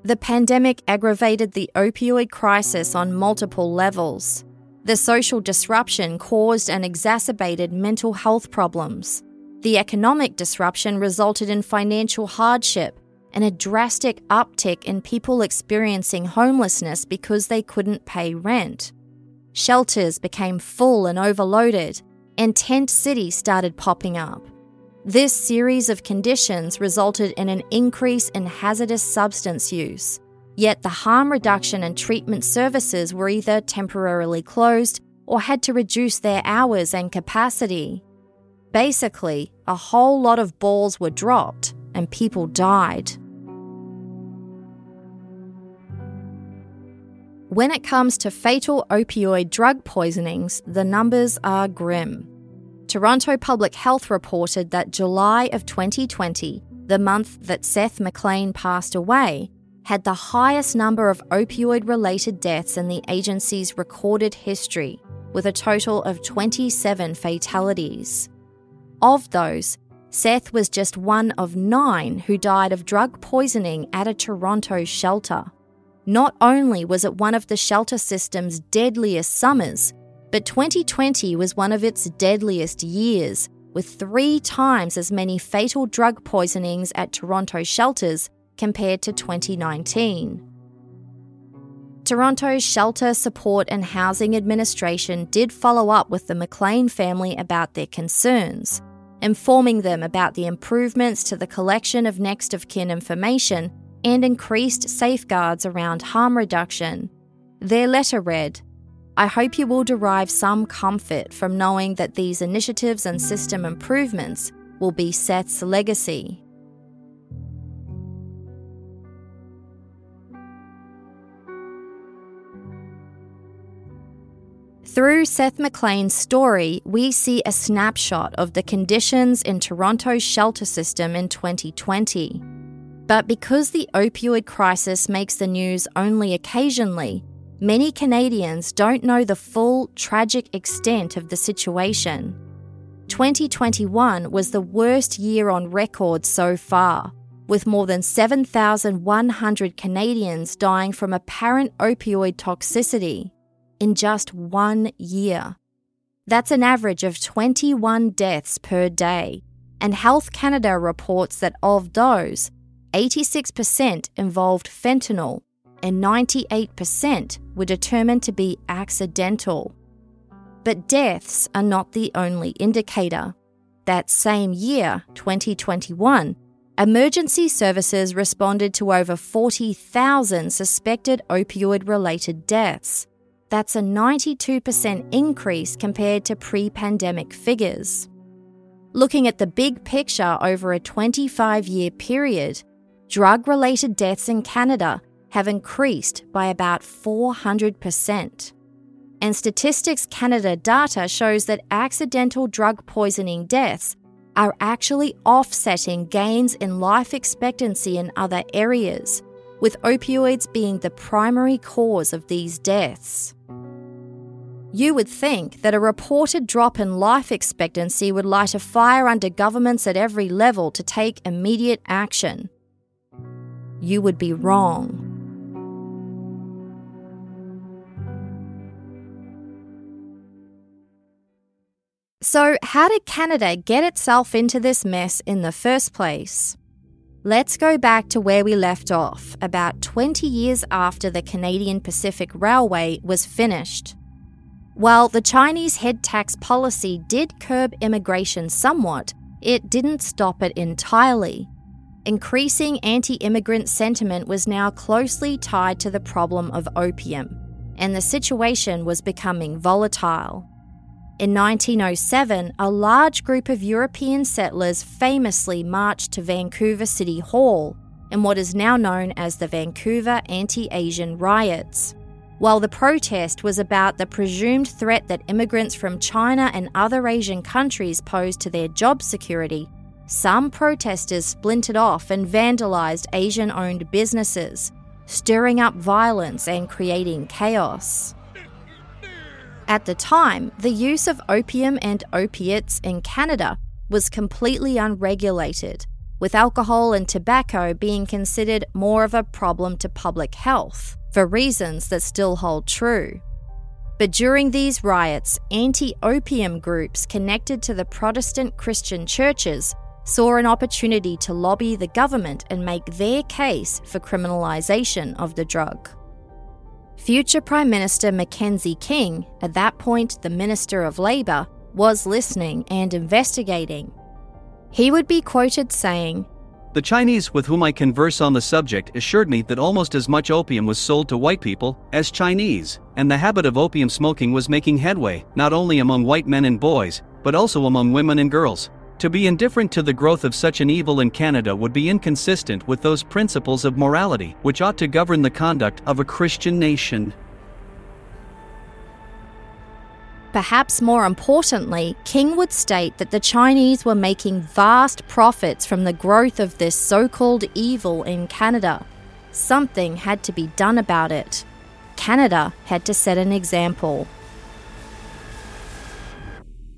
The pandemic aggravated the opioid crisis on multiple levels. The social disruption caused and exacerbated mental health problems. The economic disruption resulted in financial hardship and a drastic uptick in people experiencing homelessness because they couldn't pay rent. Shelters became full and overloaded, and tent cities started popping up. This series of conditions resulted in an increase in hazardous substance use, Yet the harm reduction and treatment services were either temporarily closed or had to reduce their hours and capacity. Basically, a whole lot of balls were dropped and people died. when it comes to fatal opioid drug poisonings, the numbers are grim. Toronto Public Health reported that July of 2020, the month that Seth MacLean passed away, had the highest number of opioid related deaths in the agency's recorded history, with a total of 27 fatalities. Of those, Seth was just one of nine who died of drug poisoning at a Toronto shelter. Not only was it one of the shelter system's deadliest summers, but 2020 was one of its deadliest years, with three times as many fatal drug poisonings at Toronto shelters compared to 2019. Toronto's Shelter Support and Housing Administration did follow up with the MacLean family about their concerns, informing them about the improvements to the collection of next of kin information and increased safeguards around harm reduction. Their letter read I hope you will derive some comfort from knowing that these initiatives and system improvements will be Seth's legacy. Through Seth MacLean's story, we see a snapshot of the conditions in Toronto's shelter system in 2020. But because the opioid crisis makes the news only occasionally, many Canadians don't know the full tragic extent of the situation. 2021 was the worst year on record so far, with more than 7,100 Canadians dying from apparent opioid toxicity in just one year. That's an average of 21 deaths per day, and Health Canada reports that of those, 86% involved fentanyl and 98% were determined to be accidental. But deaths are not the only indicator. That same year, 2021, emergency services responded to over 40,000 suspected opioid related deaths. That's a 92% increase compared to pre pandemic figures. Looking at the big picture over a 25 year period, drug related deaths in Canada have increased by about 400%. And Statistics Canada data shows that accidental drug poisoning deaths are actually offsetting gains in life expectancy in other areas, with opioids being the primary cause of these deaths. You would think that a reported drop in life expectancy would light a fire under governments at every level to take immediate action. You would be wrong. So, how did Canada get itself into this mess in the first place? Let's go back to where we left off, about 20 years after the Canadian Pacific Railway was finished. While the Chinese head tax policy did curb immigration somewhat, it didn't stop it entirely. Increasing anti immigrant sentiment was now closely tied to the problem of opium, and the situation was becoming volatile. In 1907, a large group of European settlers famously marched to Vancouver City Hall in what is now known as the Vancouver Anti Asian Riots. While the protest was about the presumed threat that immigrants from China and other Asian countries posed to their job security, some protesters splintered off and vandalized Asian owned businesses, stirring up violence and creating chaos. At the time, the use of opium and opiates in Canada was completely unregulated, with alcohol and tobacco being considered more of a problem to public health, for reasons that still hold true. But during these riots, anti opium groups connected to the Protestant Christian churches saw an opportunity to lobby the government and make their case for criminalisation of the drug. Future Prime Minister Mackenzie King, at that point the Minister of Labour, was listening and investigating. He would be quoted saying, The Chinese with whom I converse on the subject assured me that almost as much opium was sold to white people as Chinese, and the habit of opium smoking was making headway not only among white men and boys, but also among women and girls. To be indifferent to the growth of such an evil in Canada would be inconsistent with those principles of morality which ought to govern the conduct of a Christian nation. Perhaps more importantly, King would state that the Chinese were making vast profits from the growth of this so called evil in Canada. Something had to be done about it. Canada had to set an example.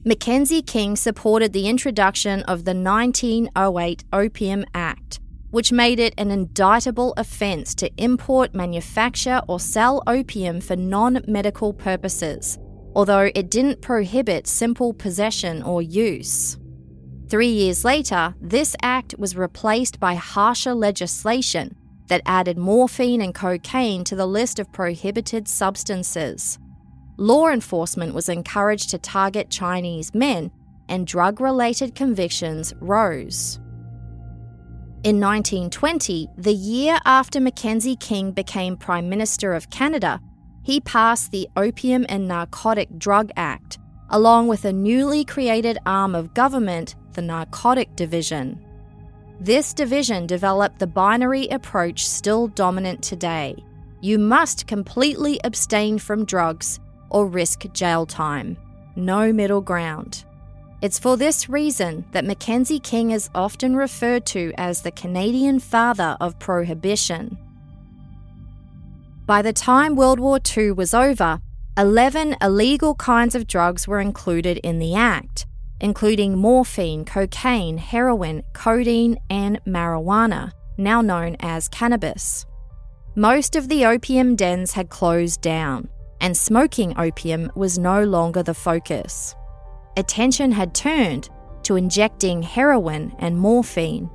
Mackenzie King supported the introduction of the 1908 Opium Act, which made it an indictable offence to import, manufacture, or sell opium for non medical purposes, although it didn't prohibit simple possession or use. Three years later, this act was replaced by harsher legislation that added morphine and cocaine to the list of prohibited substances law enforcement was encouraged to target Chinese men, and drug related convictions rose. In 1920, the year after Mackenzie King became Prime Minister of Canada, he passed the Opium and Narcotic Drug Act, along with a newly created arm of government, the Narcotic Division. This division developed the binary approach still dominant today. You must completely abstain from drugs or risk jail time. No middle ground. It's for this reason that Mackenzie King is often referred to as the Canadian father of prohibition. By the time World War II was over, 11 illegal kinds of drugs were included in the Act, including morphine, cocaine, heroin, codeine, and marijuana, now known as cannabis. Most of the opium dens had closed down, and smoking opium was no longer the focus. Attention had turned to injecting heroin and morphine,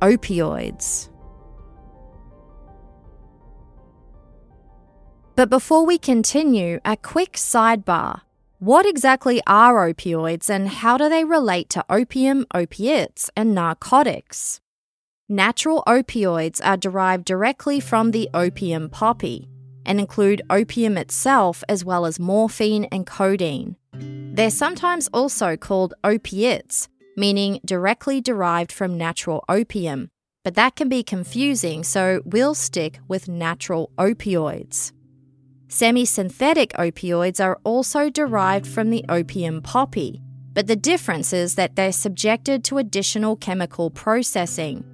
opioids. But before we continue, a quick sidebar. What exactly are opioids and how do they relate to opium, opiates, and narcotics? Natural opioids are derived directly from the opium poppy and include opium itself as well as morphine and codeine. They're sometimes also called opiates, meaning directly derived from natural opium, but that can be confusing, so we'll stick with natural opioids. Semi synthetic opioids are also derived from the opium poppy, but the difference is that they're subjected to additional chemical processing.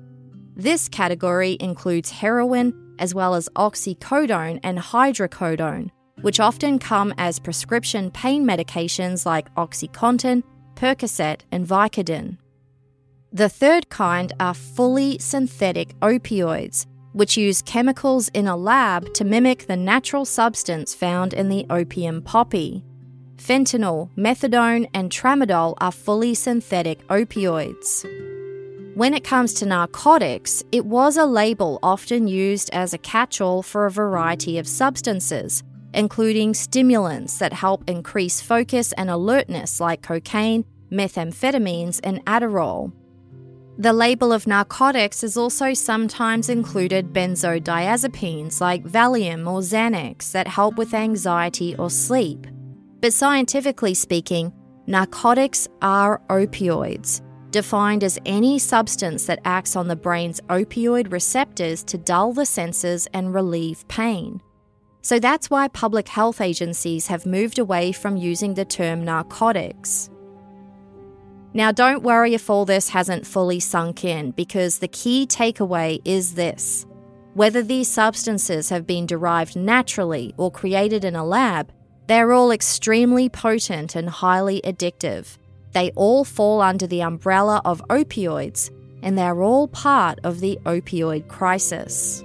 This category includes heroin, as well as oxycodone and hydrocodone, which often come as prescription pain medications like Oxycontin, Percocet, and Vicodin. The third kind are fully synthetic opioids, which use chemicals in a lab to mimic the natural substance found in the opium poppy. Fentanyl, methadone, and tramadol are fully synthetic opioids. When it comes to narcotics, it was a label often used as a catch all for a variety of substances, including stimulants that help increase focus and alertness, like cocaine, methamphetamines, and Adderall. The label of narcotics is also sometimes included benzodiazepines like Valium or Xanax that help with anxiety or sleep. But scientifically speaking, narcotics are opioids defined as any substance that acts on the brain's opioid receptors to dull the senses and relieve pain. So that's why public health agencies have moved away from using the term narcotics. Now, don't worry if all this hasn't fully sunk in, because the key takeaway is this. Whether these substances have been derived naturally or created in a lab, they're all extremely potent and highly addictive. They all fall under the umbrella of opioids, and they're all part of the opioid crisis.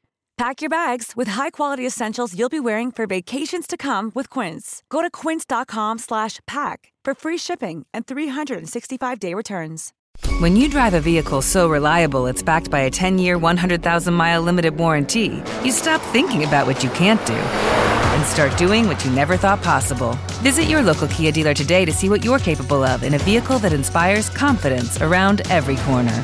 Pack your bags with high-quality essentials you'll be wearing for vacations to come with Quince. Go to quince.com/pack for free shipping and 365-day returns. When you drive a vehicle so reliable it's backed by a 10-year, 100,000-mile limited warranty, you stop thinking about what you can't do and start doing what you never thought possible. Visit your local Kia dealer today to see what you're capable of in a vehicle that inspires confidence around every corner.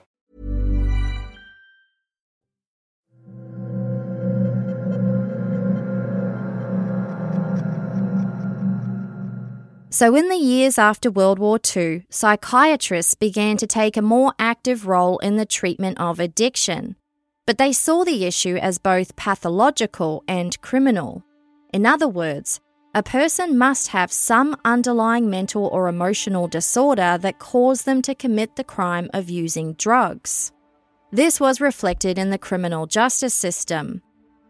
So, in the years after World War II, psychiatrists began to take a more active role in the treatment of addiction. But they saw the issue as both pathological and criminal. In other words, a person must have some underlying mental or emotional disorder that caused them to commit the crime of using drugs. This was reflected in the criminal justice system.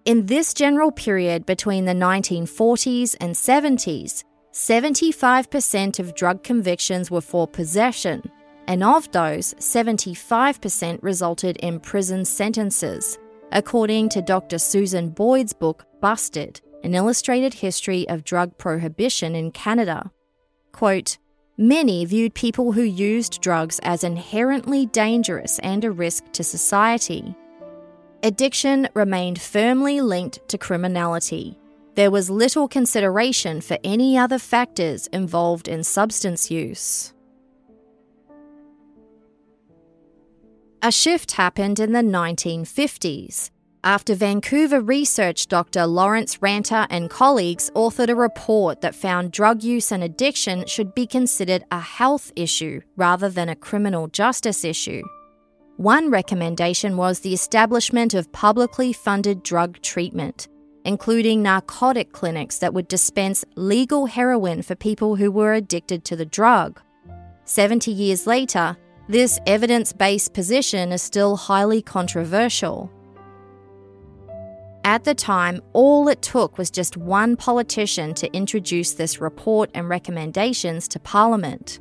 In this general period between the 1940s and 70s, 75% of drug convictions were for possession, and of those, 75% resulted in prison sentences, according to Dr. Susan Boyd's book Busted An Illustrated History of Drug Prohibition in Canada. Quote, Many viewed people who used drugs as inherently dangerous and a risk to society. Addiction remained firmly linked to criminality there was little consideration for any other factors involved in substance use. A shift happened in the 1950s after Vancouver research doctor Lawrence Ranter and colleagues authored a report that found drug use and addiction should be considered a health issue rather than a criminal justice issue. One recommendation was the establishment of publicly funded drug treatment including narcotic clinics that would dispense legal heroin for people who were addicted to the drug. 70 years later, this evidence based position is still highly controversial. At the time, all it took was just one politician to introduce this report and recommendations to Parliament.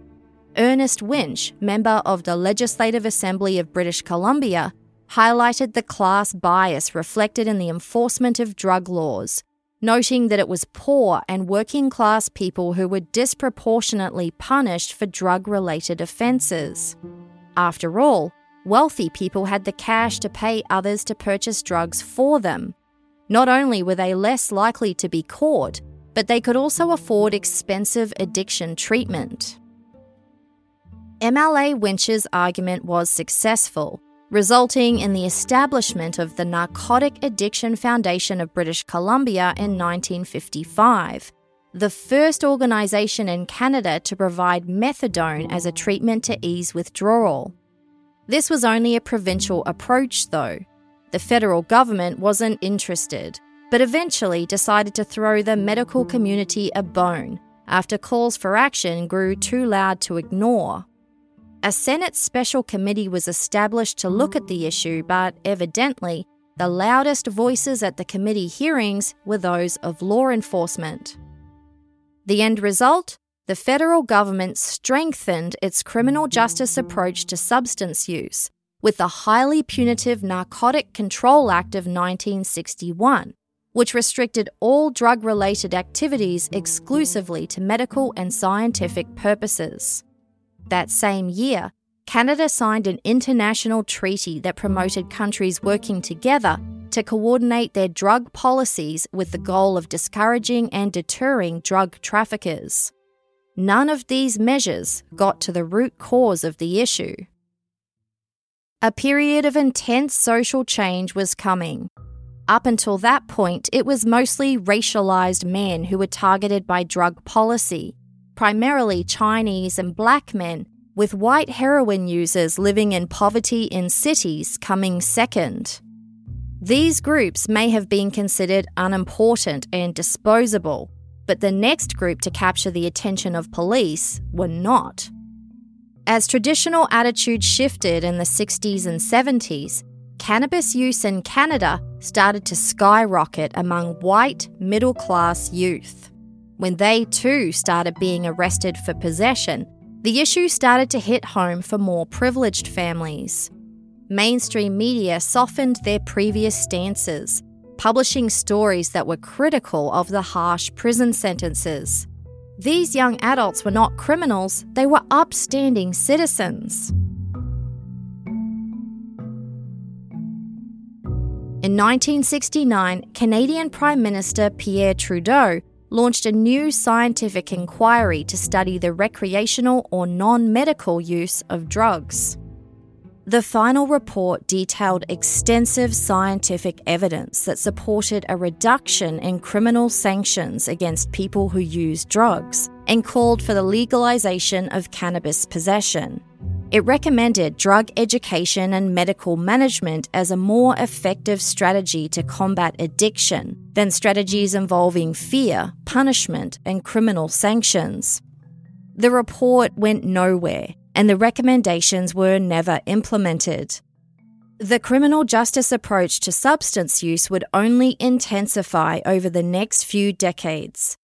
Ernest Winch, member of the Legislative Assembly of British Columbia, highlighted the class bias reflected in the enforcement of drug laws, noting that it was poor and working class people who were disproportionately punished for drug related offences. After all, wealthy people had the cash to pay others to purchase drugs for them. Not only were they less likely to be caught, but they could also afford expensive addiction treatment. MLA Winch's argument was successful, resulting in the establishment of the Narcotic Addiction Foundation of British Columbia in 1955, the first organisation in Canada to provide methadone as a treatment to ease withdrawal. This was only a provincial approach, though. The federal government wasn't interested, but eventually decided to throw the medical community a bone after calls for action grew too loud to ignore. A Senate special committee was established to look at the issue, but evidently, the loudest voices at the committee hearings were those of law enforcement. The end result? The federal government strengthened its criminal justice approach to substance use with the highly punitive Narcotic Control Act of 1961, which restricted all drug related activities exclusively to medical and scientific purposes. That same year, Canada signed an international treaty that promoted countries working together to coordinate their drug policies with the goal of discouraging and deterring drug traffickers. None of these measures got to the root cause of the issue. A period of intense social change was coming. Up until that point, it was mostly racialized men who were targeted by drug policy, primarily Chinese and black men, with white heroin users living in poverty in cities coming second. These groups may have been considered unimportant and disposable, but the next group to capture the attention of police were not. As traditional attitudes shifted in the 60s and 70s, cannabis use in Canada started to skyrocket among white, middle class youth. When they too started being arrested for possession, the issue started to hit home for more privileged families. Mainstream media softened their previous stances, publishing stories that were critical of the harsh prison sentences. These young adults were not criminals, they were upstanding citizens. In 1969, Canadian Prime Minister Pierre Trudeau launched a new scientific inquiry to study the recreational or non medical use of drugs. The final report detailed extensive scientific evidence that supported a reduction in criminal sanctions against people who use drugs and called for the legalization of cannabis possession. It recommended drug education and medical management as a more effective strategy to combat addiction than strategies involving fear, punishment, and criminal sanctions. The report went nowhere, and the recommendations were never implemented. The criminal justice approach to substance use would only intensify over the next few decades.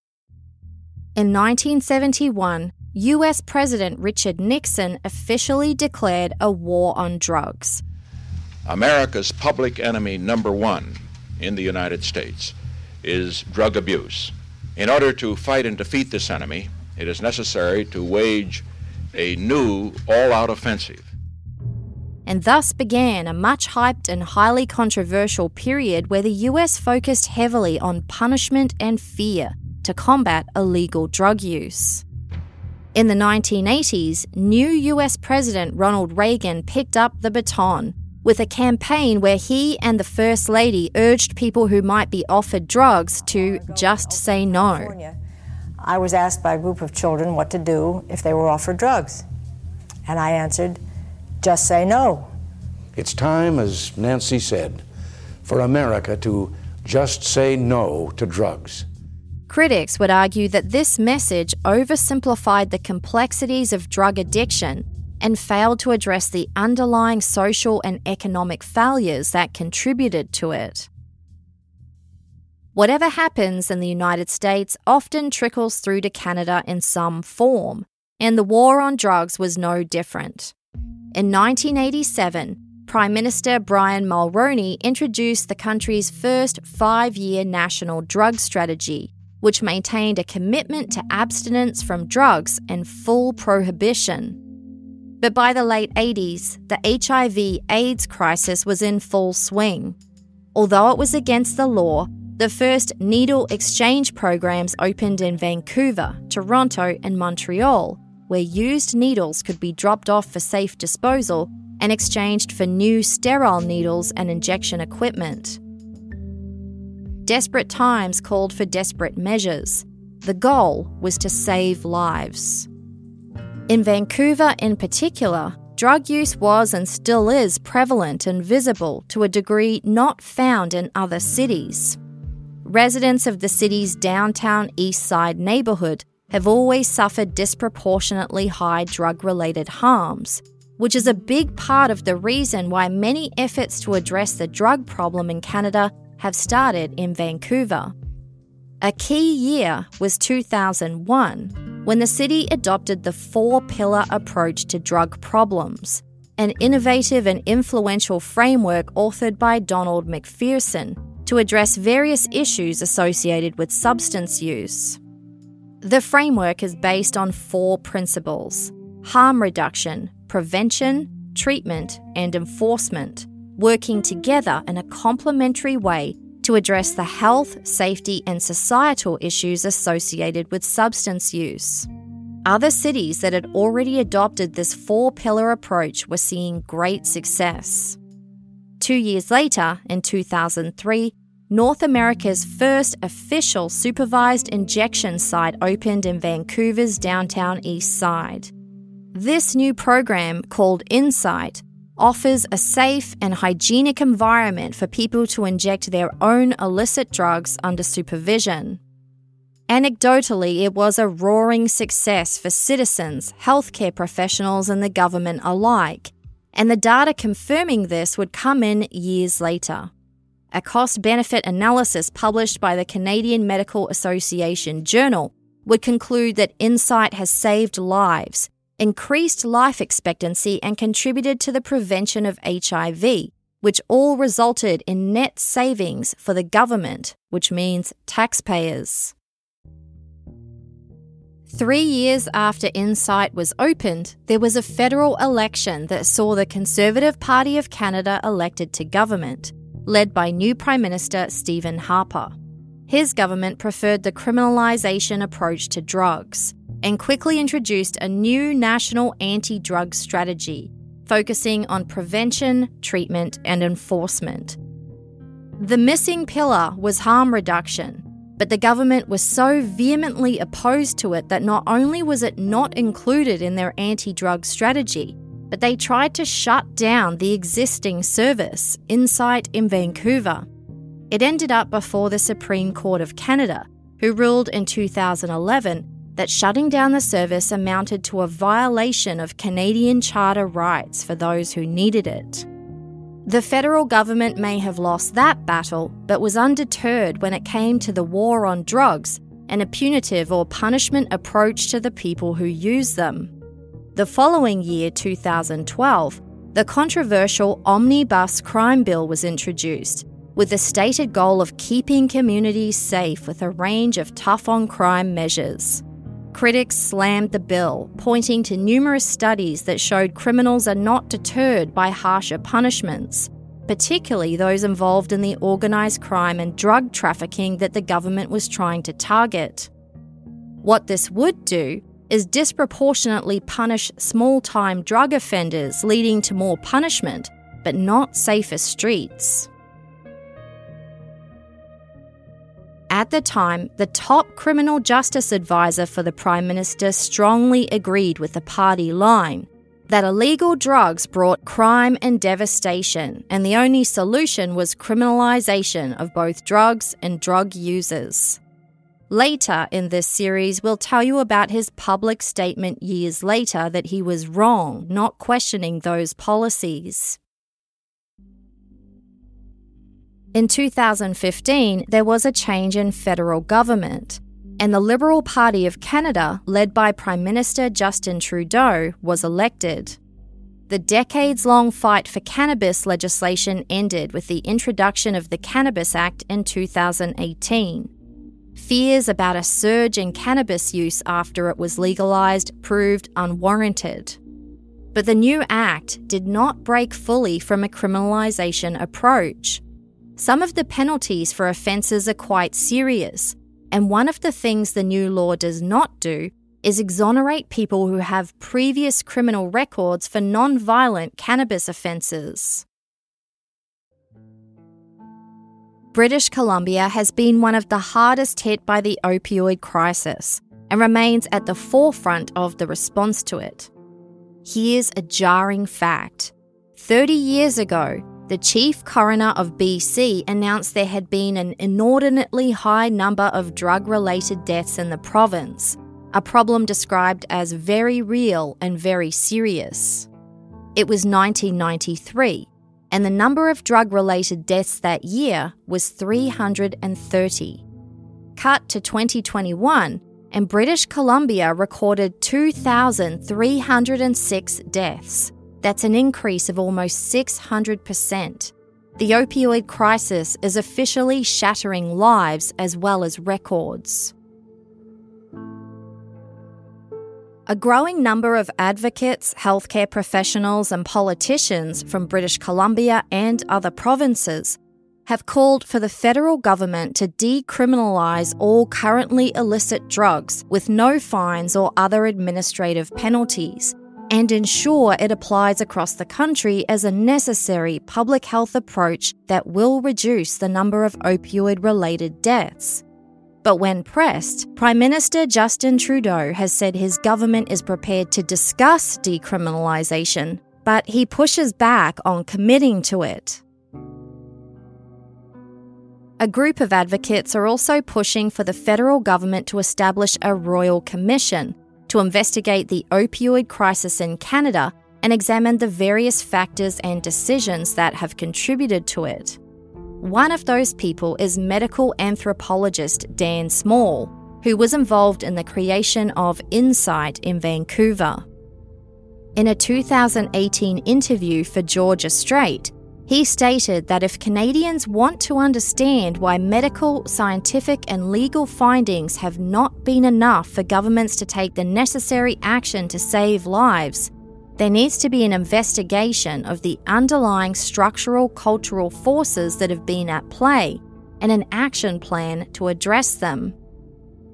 In 1971, US President Richard Nixon officially declared a war on drugs. America's public enemy number one in the United States is drug abuse. In order to fight and defeat this enemy, it is necessary to wage a new all out offensive. And thus began a much hyped and highly controversial period where the US focused heavily on punishment and fear to combat illegal drug use. In the 1980s, new US President Ronald Reagan picked up the baton with a campaign where he and the First Lady urged people who might be offered drugs to just say no. I was asked by a group of children what to do if they were offered drugs. And I answered, just say no. It's time, as Nancy said, for America to just say no to drugs. Critics would argue that this message oversimplified the complexities of drug addiction and failed to address the underlying social and economic failures that contributed to it. Whatever happens in the United States often trickles through to Canada in some form, and the war on drugs was no different. In 1987, Prime Minister Brian Mulroney introduced the country's first five year national drug strategy, which maintained a commitment to abstinence from drugs and full prohibition. But by the late 80s, the HIV AIDS crisis was in full swing. Although it was against the law, the first needle exchange programs opened in Vancouver, Toronto, and Montreal, where used needles could be dropped off for safe disposal and exchanged for new sterile needles and injection equipment. Desperate times called for desperate measures. The goal was to save lives. In Vancouver, in particular, drug use was and still is prevalent and visible to a degree not found in other cities. Residents of the city's downtown east side neighbourhood have always suffered disproportionately high drug related harms, which is a big part of the reason why many efforts to address the drug problem in Canada have started in Vancouver. A key year was 2001, when the city adopted the four pillar approach to drug problems, an innovative and influential framework authored by Donald MacPherson to address various issues associated with substance use. The framework is based on four principles harm reduction, prevention, treatment, and enforcement working together in a complementary way to address the health, safety, and societal issues associated with substance use. Other cities that had already adopted this four pillar approach were seeing great success. Two years later, in 2003, North America's first official supervised injection site opened in Vancouver's downtown east side. This new program, called Insite, offers a safe and hygienic environment for people to inject their own illicit drugs under supervision. Anecdotally, it was a roaring success for citizens, healthcare professionals, and the government alike, and the data confirming this would come in years later. A cost benefit analysis published by the Canadian Medical Association Journal would conclude that Insite has saved lives, increased life expectancy, and contributed to the prevention of HIV, which all resulted in net savings for the government, which means taxpayers. Three years after Insite was opened, there was a federal election that saw the Conservative Party of Canada elected to government, led by new Prime Minister Stephen Harper. His government preferred the criminalisation approach to drugs and quickly introduced a new national anti drug strategy focusing on prevention, treatment, and enforcement. The missing pillar was harm reduction, but the government was so vehemently opposed to it that not only was it not included in their anti drug strategy, but they tried to shut down the existing service, Insite in Vancouver. It ended up before the Supreme Court of Canada, who ruled in 2011 that shutting down the service amounted to a violation of Canadian Charter rights for those who needed it. The federal government may have lost that battle, but was undeterred when it came to the war on drugs and a punitive or punishment approach to the people who use them. The following year, 2012, the controversial Omnibus Crime Bill was introduced, with the stated goal of keeping communities safe with a range of tough on crime measures. Critics slammed the bill, pointing to numerous studies that showed criminals are not deterred by harsher punishments, particularly those involved in the organised crime and drug trafficking that the government was trying to target. What this would do is disproportionately punish small time drug offenders, leading to more punishment, but not safer streets. At the time, the top criminal justice advisor for the Prime Minister strongly agreed with the party line that illegal drugs brought crime and devastation, and the only solution was criminalisation of both drugs and drug users. Later in this series, we'll tell you about his public statement years later that he was wrong, not questioning those policies. In 2015, there was a change in federal government, and the Liberal Party of Canada, led by Prime Minister Justin Trudeau, was elected. The decades long fight for cannabis legislation ended with the introduction of the Cannabis Act in 2018. Fears about a surge in cannabis use after it was legalised proved unwarranted. But the new act did not break fully from a criminalisation approach. Some of the penalties for offences are quite serious, and one of the things the new law does not do is exonerate people who have previous criminal records for non violent cannabis offences. British Columbia has been one of the hardest hit by the opioid crisis and remains at the forefront of the response to it. Here's a jarring fact 30 years ago, the chief coroner of BC announced there had been an inordinately high number of drug related deaths in the province, a problem described as very real and very serious. It was 1993, and the number of drug related deaths that year was 330. Cut to 2021, and British Columbia recorded 2,306 deaths that's an increase of almost 600%. The opioid crisis is officially shattering lives as well as records. A growing number of advocates, healthcare professionals, and politicians from British Columbia and other provinces have called for the federal government to decriminalise all currently illicit drugs with no fines or other administrative penalties and ensure it applies across the country as a necessary public health approach that will reduce the number of opioid related deaths. But when pressed, Prime Minister Justin Trudeau has said his government is prepared to discuss decriminalisation, but he pushes back on committing to it. A group of advocates are also pushing for the federal government to establish a royal commission to investigate the opioid crisis in Canada and examine the various factors and decisions that have contributed to it. One of those people is medical anthropologist Dan Small, who was involved in the creation of Insite in Vancouver. In a 2018 interview for Georgia Straight, he stated that if Canadians want to understand why medical, scientific, and legal findings have not been enough for governments to take the necessary action to save lives, there needs to be an investigation of the underlying structural cultural forces that have been at play and an action plan to address them.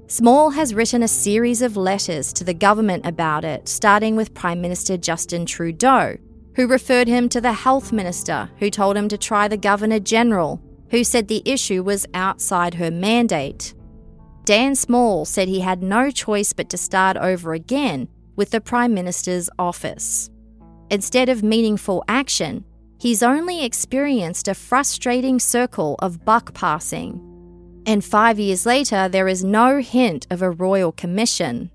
Small has written a series of letters to the government about it, starting with Prime Minister Justin Trudeau who referred him to the health minister, who told him to try the governor general, who said the issue was outside her mandate. Dan Small said he had no choice but to start over again with the Prime Minister's office. Instead of meaningful action, he's only experienced a frustrating circle of buck passing. And five years later, there is no hint of a royal commission.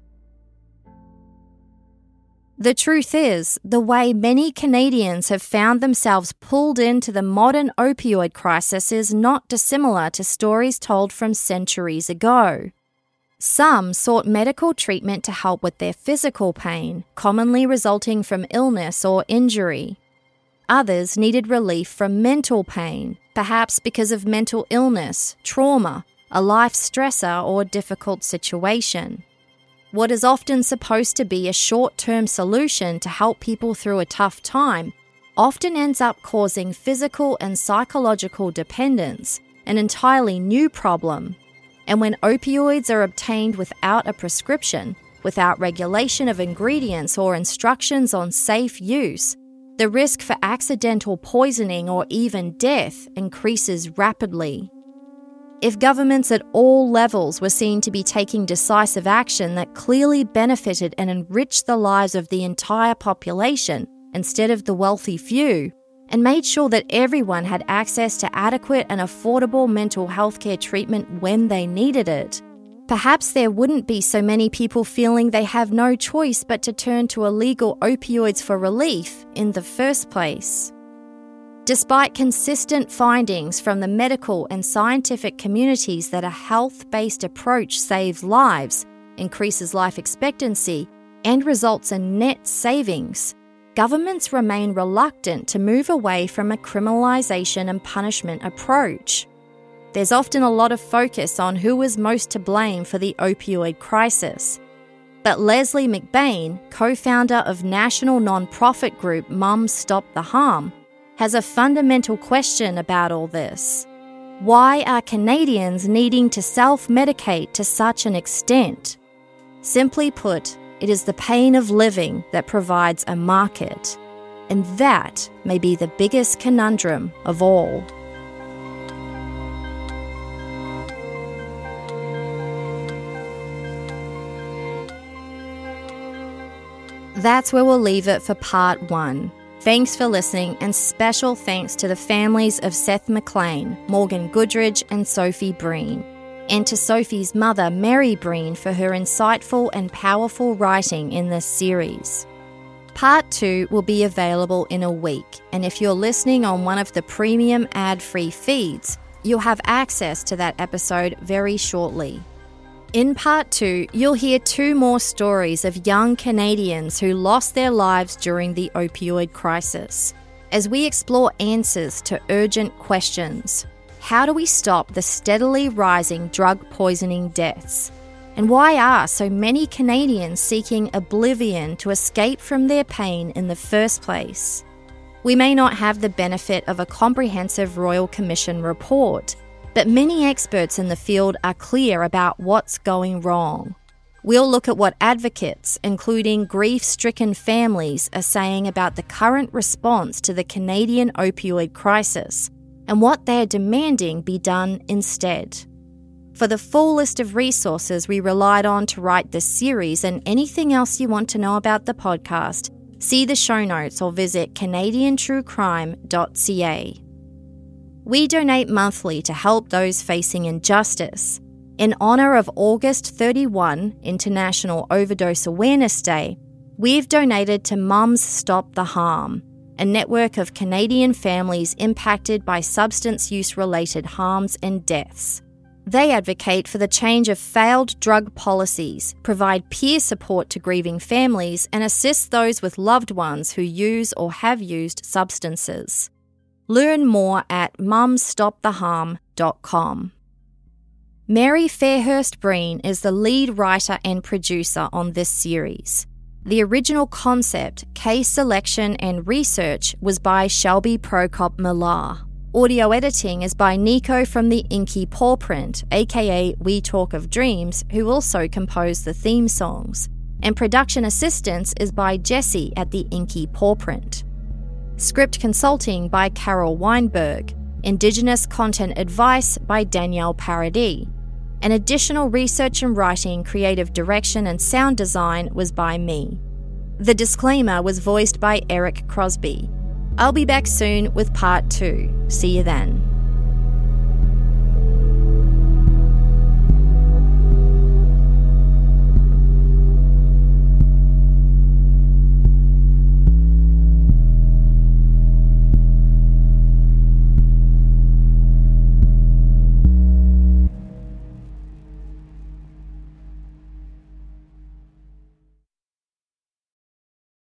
The truth is, the way many Canadians have found themselves pulled into the modern opioid crisis is not dissimilar to stories told from centuries ago. Some sought medical treatment to help with their physical pain, commonly resulting from illness or injury. Others needed relief from mental pain, perhaps because of mental illness, trauma, a life stressor, or difficult situation. What is often supposed to be a short term solution to help people through a tough time often ends up causing physical and psychological dependence, an entirely new problem. And when opioids are obtained without a prescription, without regulation of ingredients or instructions on safe use, the risk for accidental poisoning or even death increases rapidly. If governments at all levels were seen to be taking decisive action that clearly benefited and enriched the lives of the entire population instead of the wealthy few, and made sure that everyone had access to adequate and affordable mental health care treatment when they needed it, perhaps there wouldn't be so many people feeling they have no choice but to turn to illegal opioids for relief in the first place. Despite consistent findings from the medical and scientific communities that a health based approach saves lives, increases life expectancy, and results in net savings, governments remain reluctant to move away from a criminalisation and punishment approach. There's often a lot of focus on who is most to blame for the opioid crisis. But Leslie McBain, co founder of national non-profit group Moms Stop the Harm, has a fundamental question about all this. Why are Canadians needing to self medicate to such an extent? Simply put, it is the pain of living that provides a market. And that may be the biggest conundrum of all. That's where we'll leave it for part one. Thanks for listening, and special thanks to the families of Seth MacLean, Morgan Goodridge, and Sophie Breen, and to Sophie's mother, Mary Breen, for her insightful and powerful writing in this series. Part 2 will be available in a week, and if you're listening on one of the premium ad free feeds, you'll have access to that episode very shortly. In part two, you'll hear two more stories of young Canadians who lost their lives during the opioid crisis. As we explore answers to urgent questions how do we stop the steadily rising drug poisoning deaths? And why are so many Canadians seeking oblivion to escape from their pain in the first place? We may not have the benefit of a comprehensive Royal Commission report but many experts in the field are clear about what's going wrong. We'll look at what advocates, including grief stricken families, are saying about the current response to the Canadian opioid crisis and what they're demanding be done instead. For the full list of resources we relied on to write this series and anything else you want to know about the podcast, See the show notes or visit CanadianTrueCrime.ca. We donate monthly to help those facing injustice. In honour of August 31, International Overdose Awareness Day, we've donated to Moms Stop the Harm, a network of Canadian families impacted by substance use related harms and deaths. They advocate for the change of failed drug policies, provide peer support to grieving families, and assist those with loved ones who use or have used substances. Learn more at momstoptheharm.com. Mary Fairhurst Breen is the lead writer and producer on this series. The original concept, case selection, and research was by Shelby Prokop Millar. Audio editing is by Nico from the Inky Paw Print, aka We Talk of Dreams, who also composed the theme songs. And production assistance is by Jesse at the Inky Paw Print. Script consulting by Carol Weinberg. Indigenous content advice by Danielle Paradis. And additional research and writing, creative direction, and sound design was by me. The disclaimer was voiced by Eric Crosby. I'll be back soon with part two. See you then.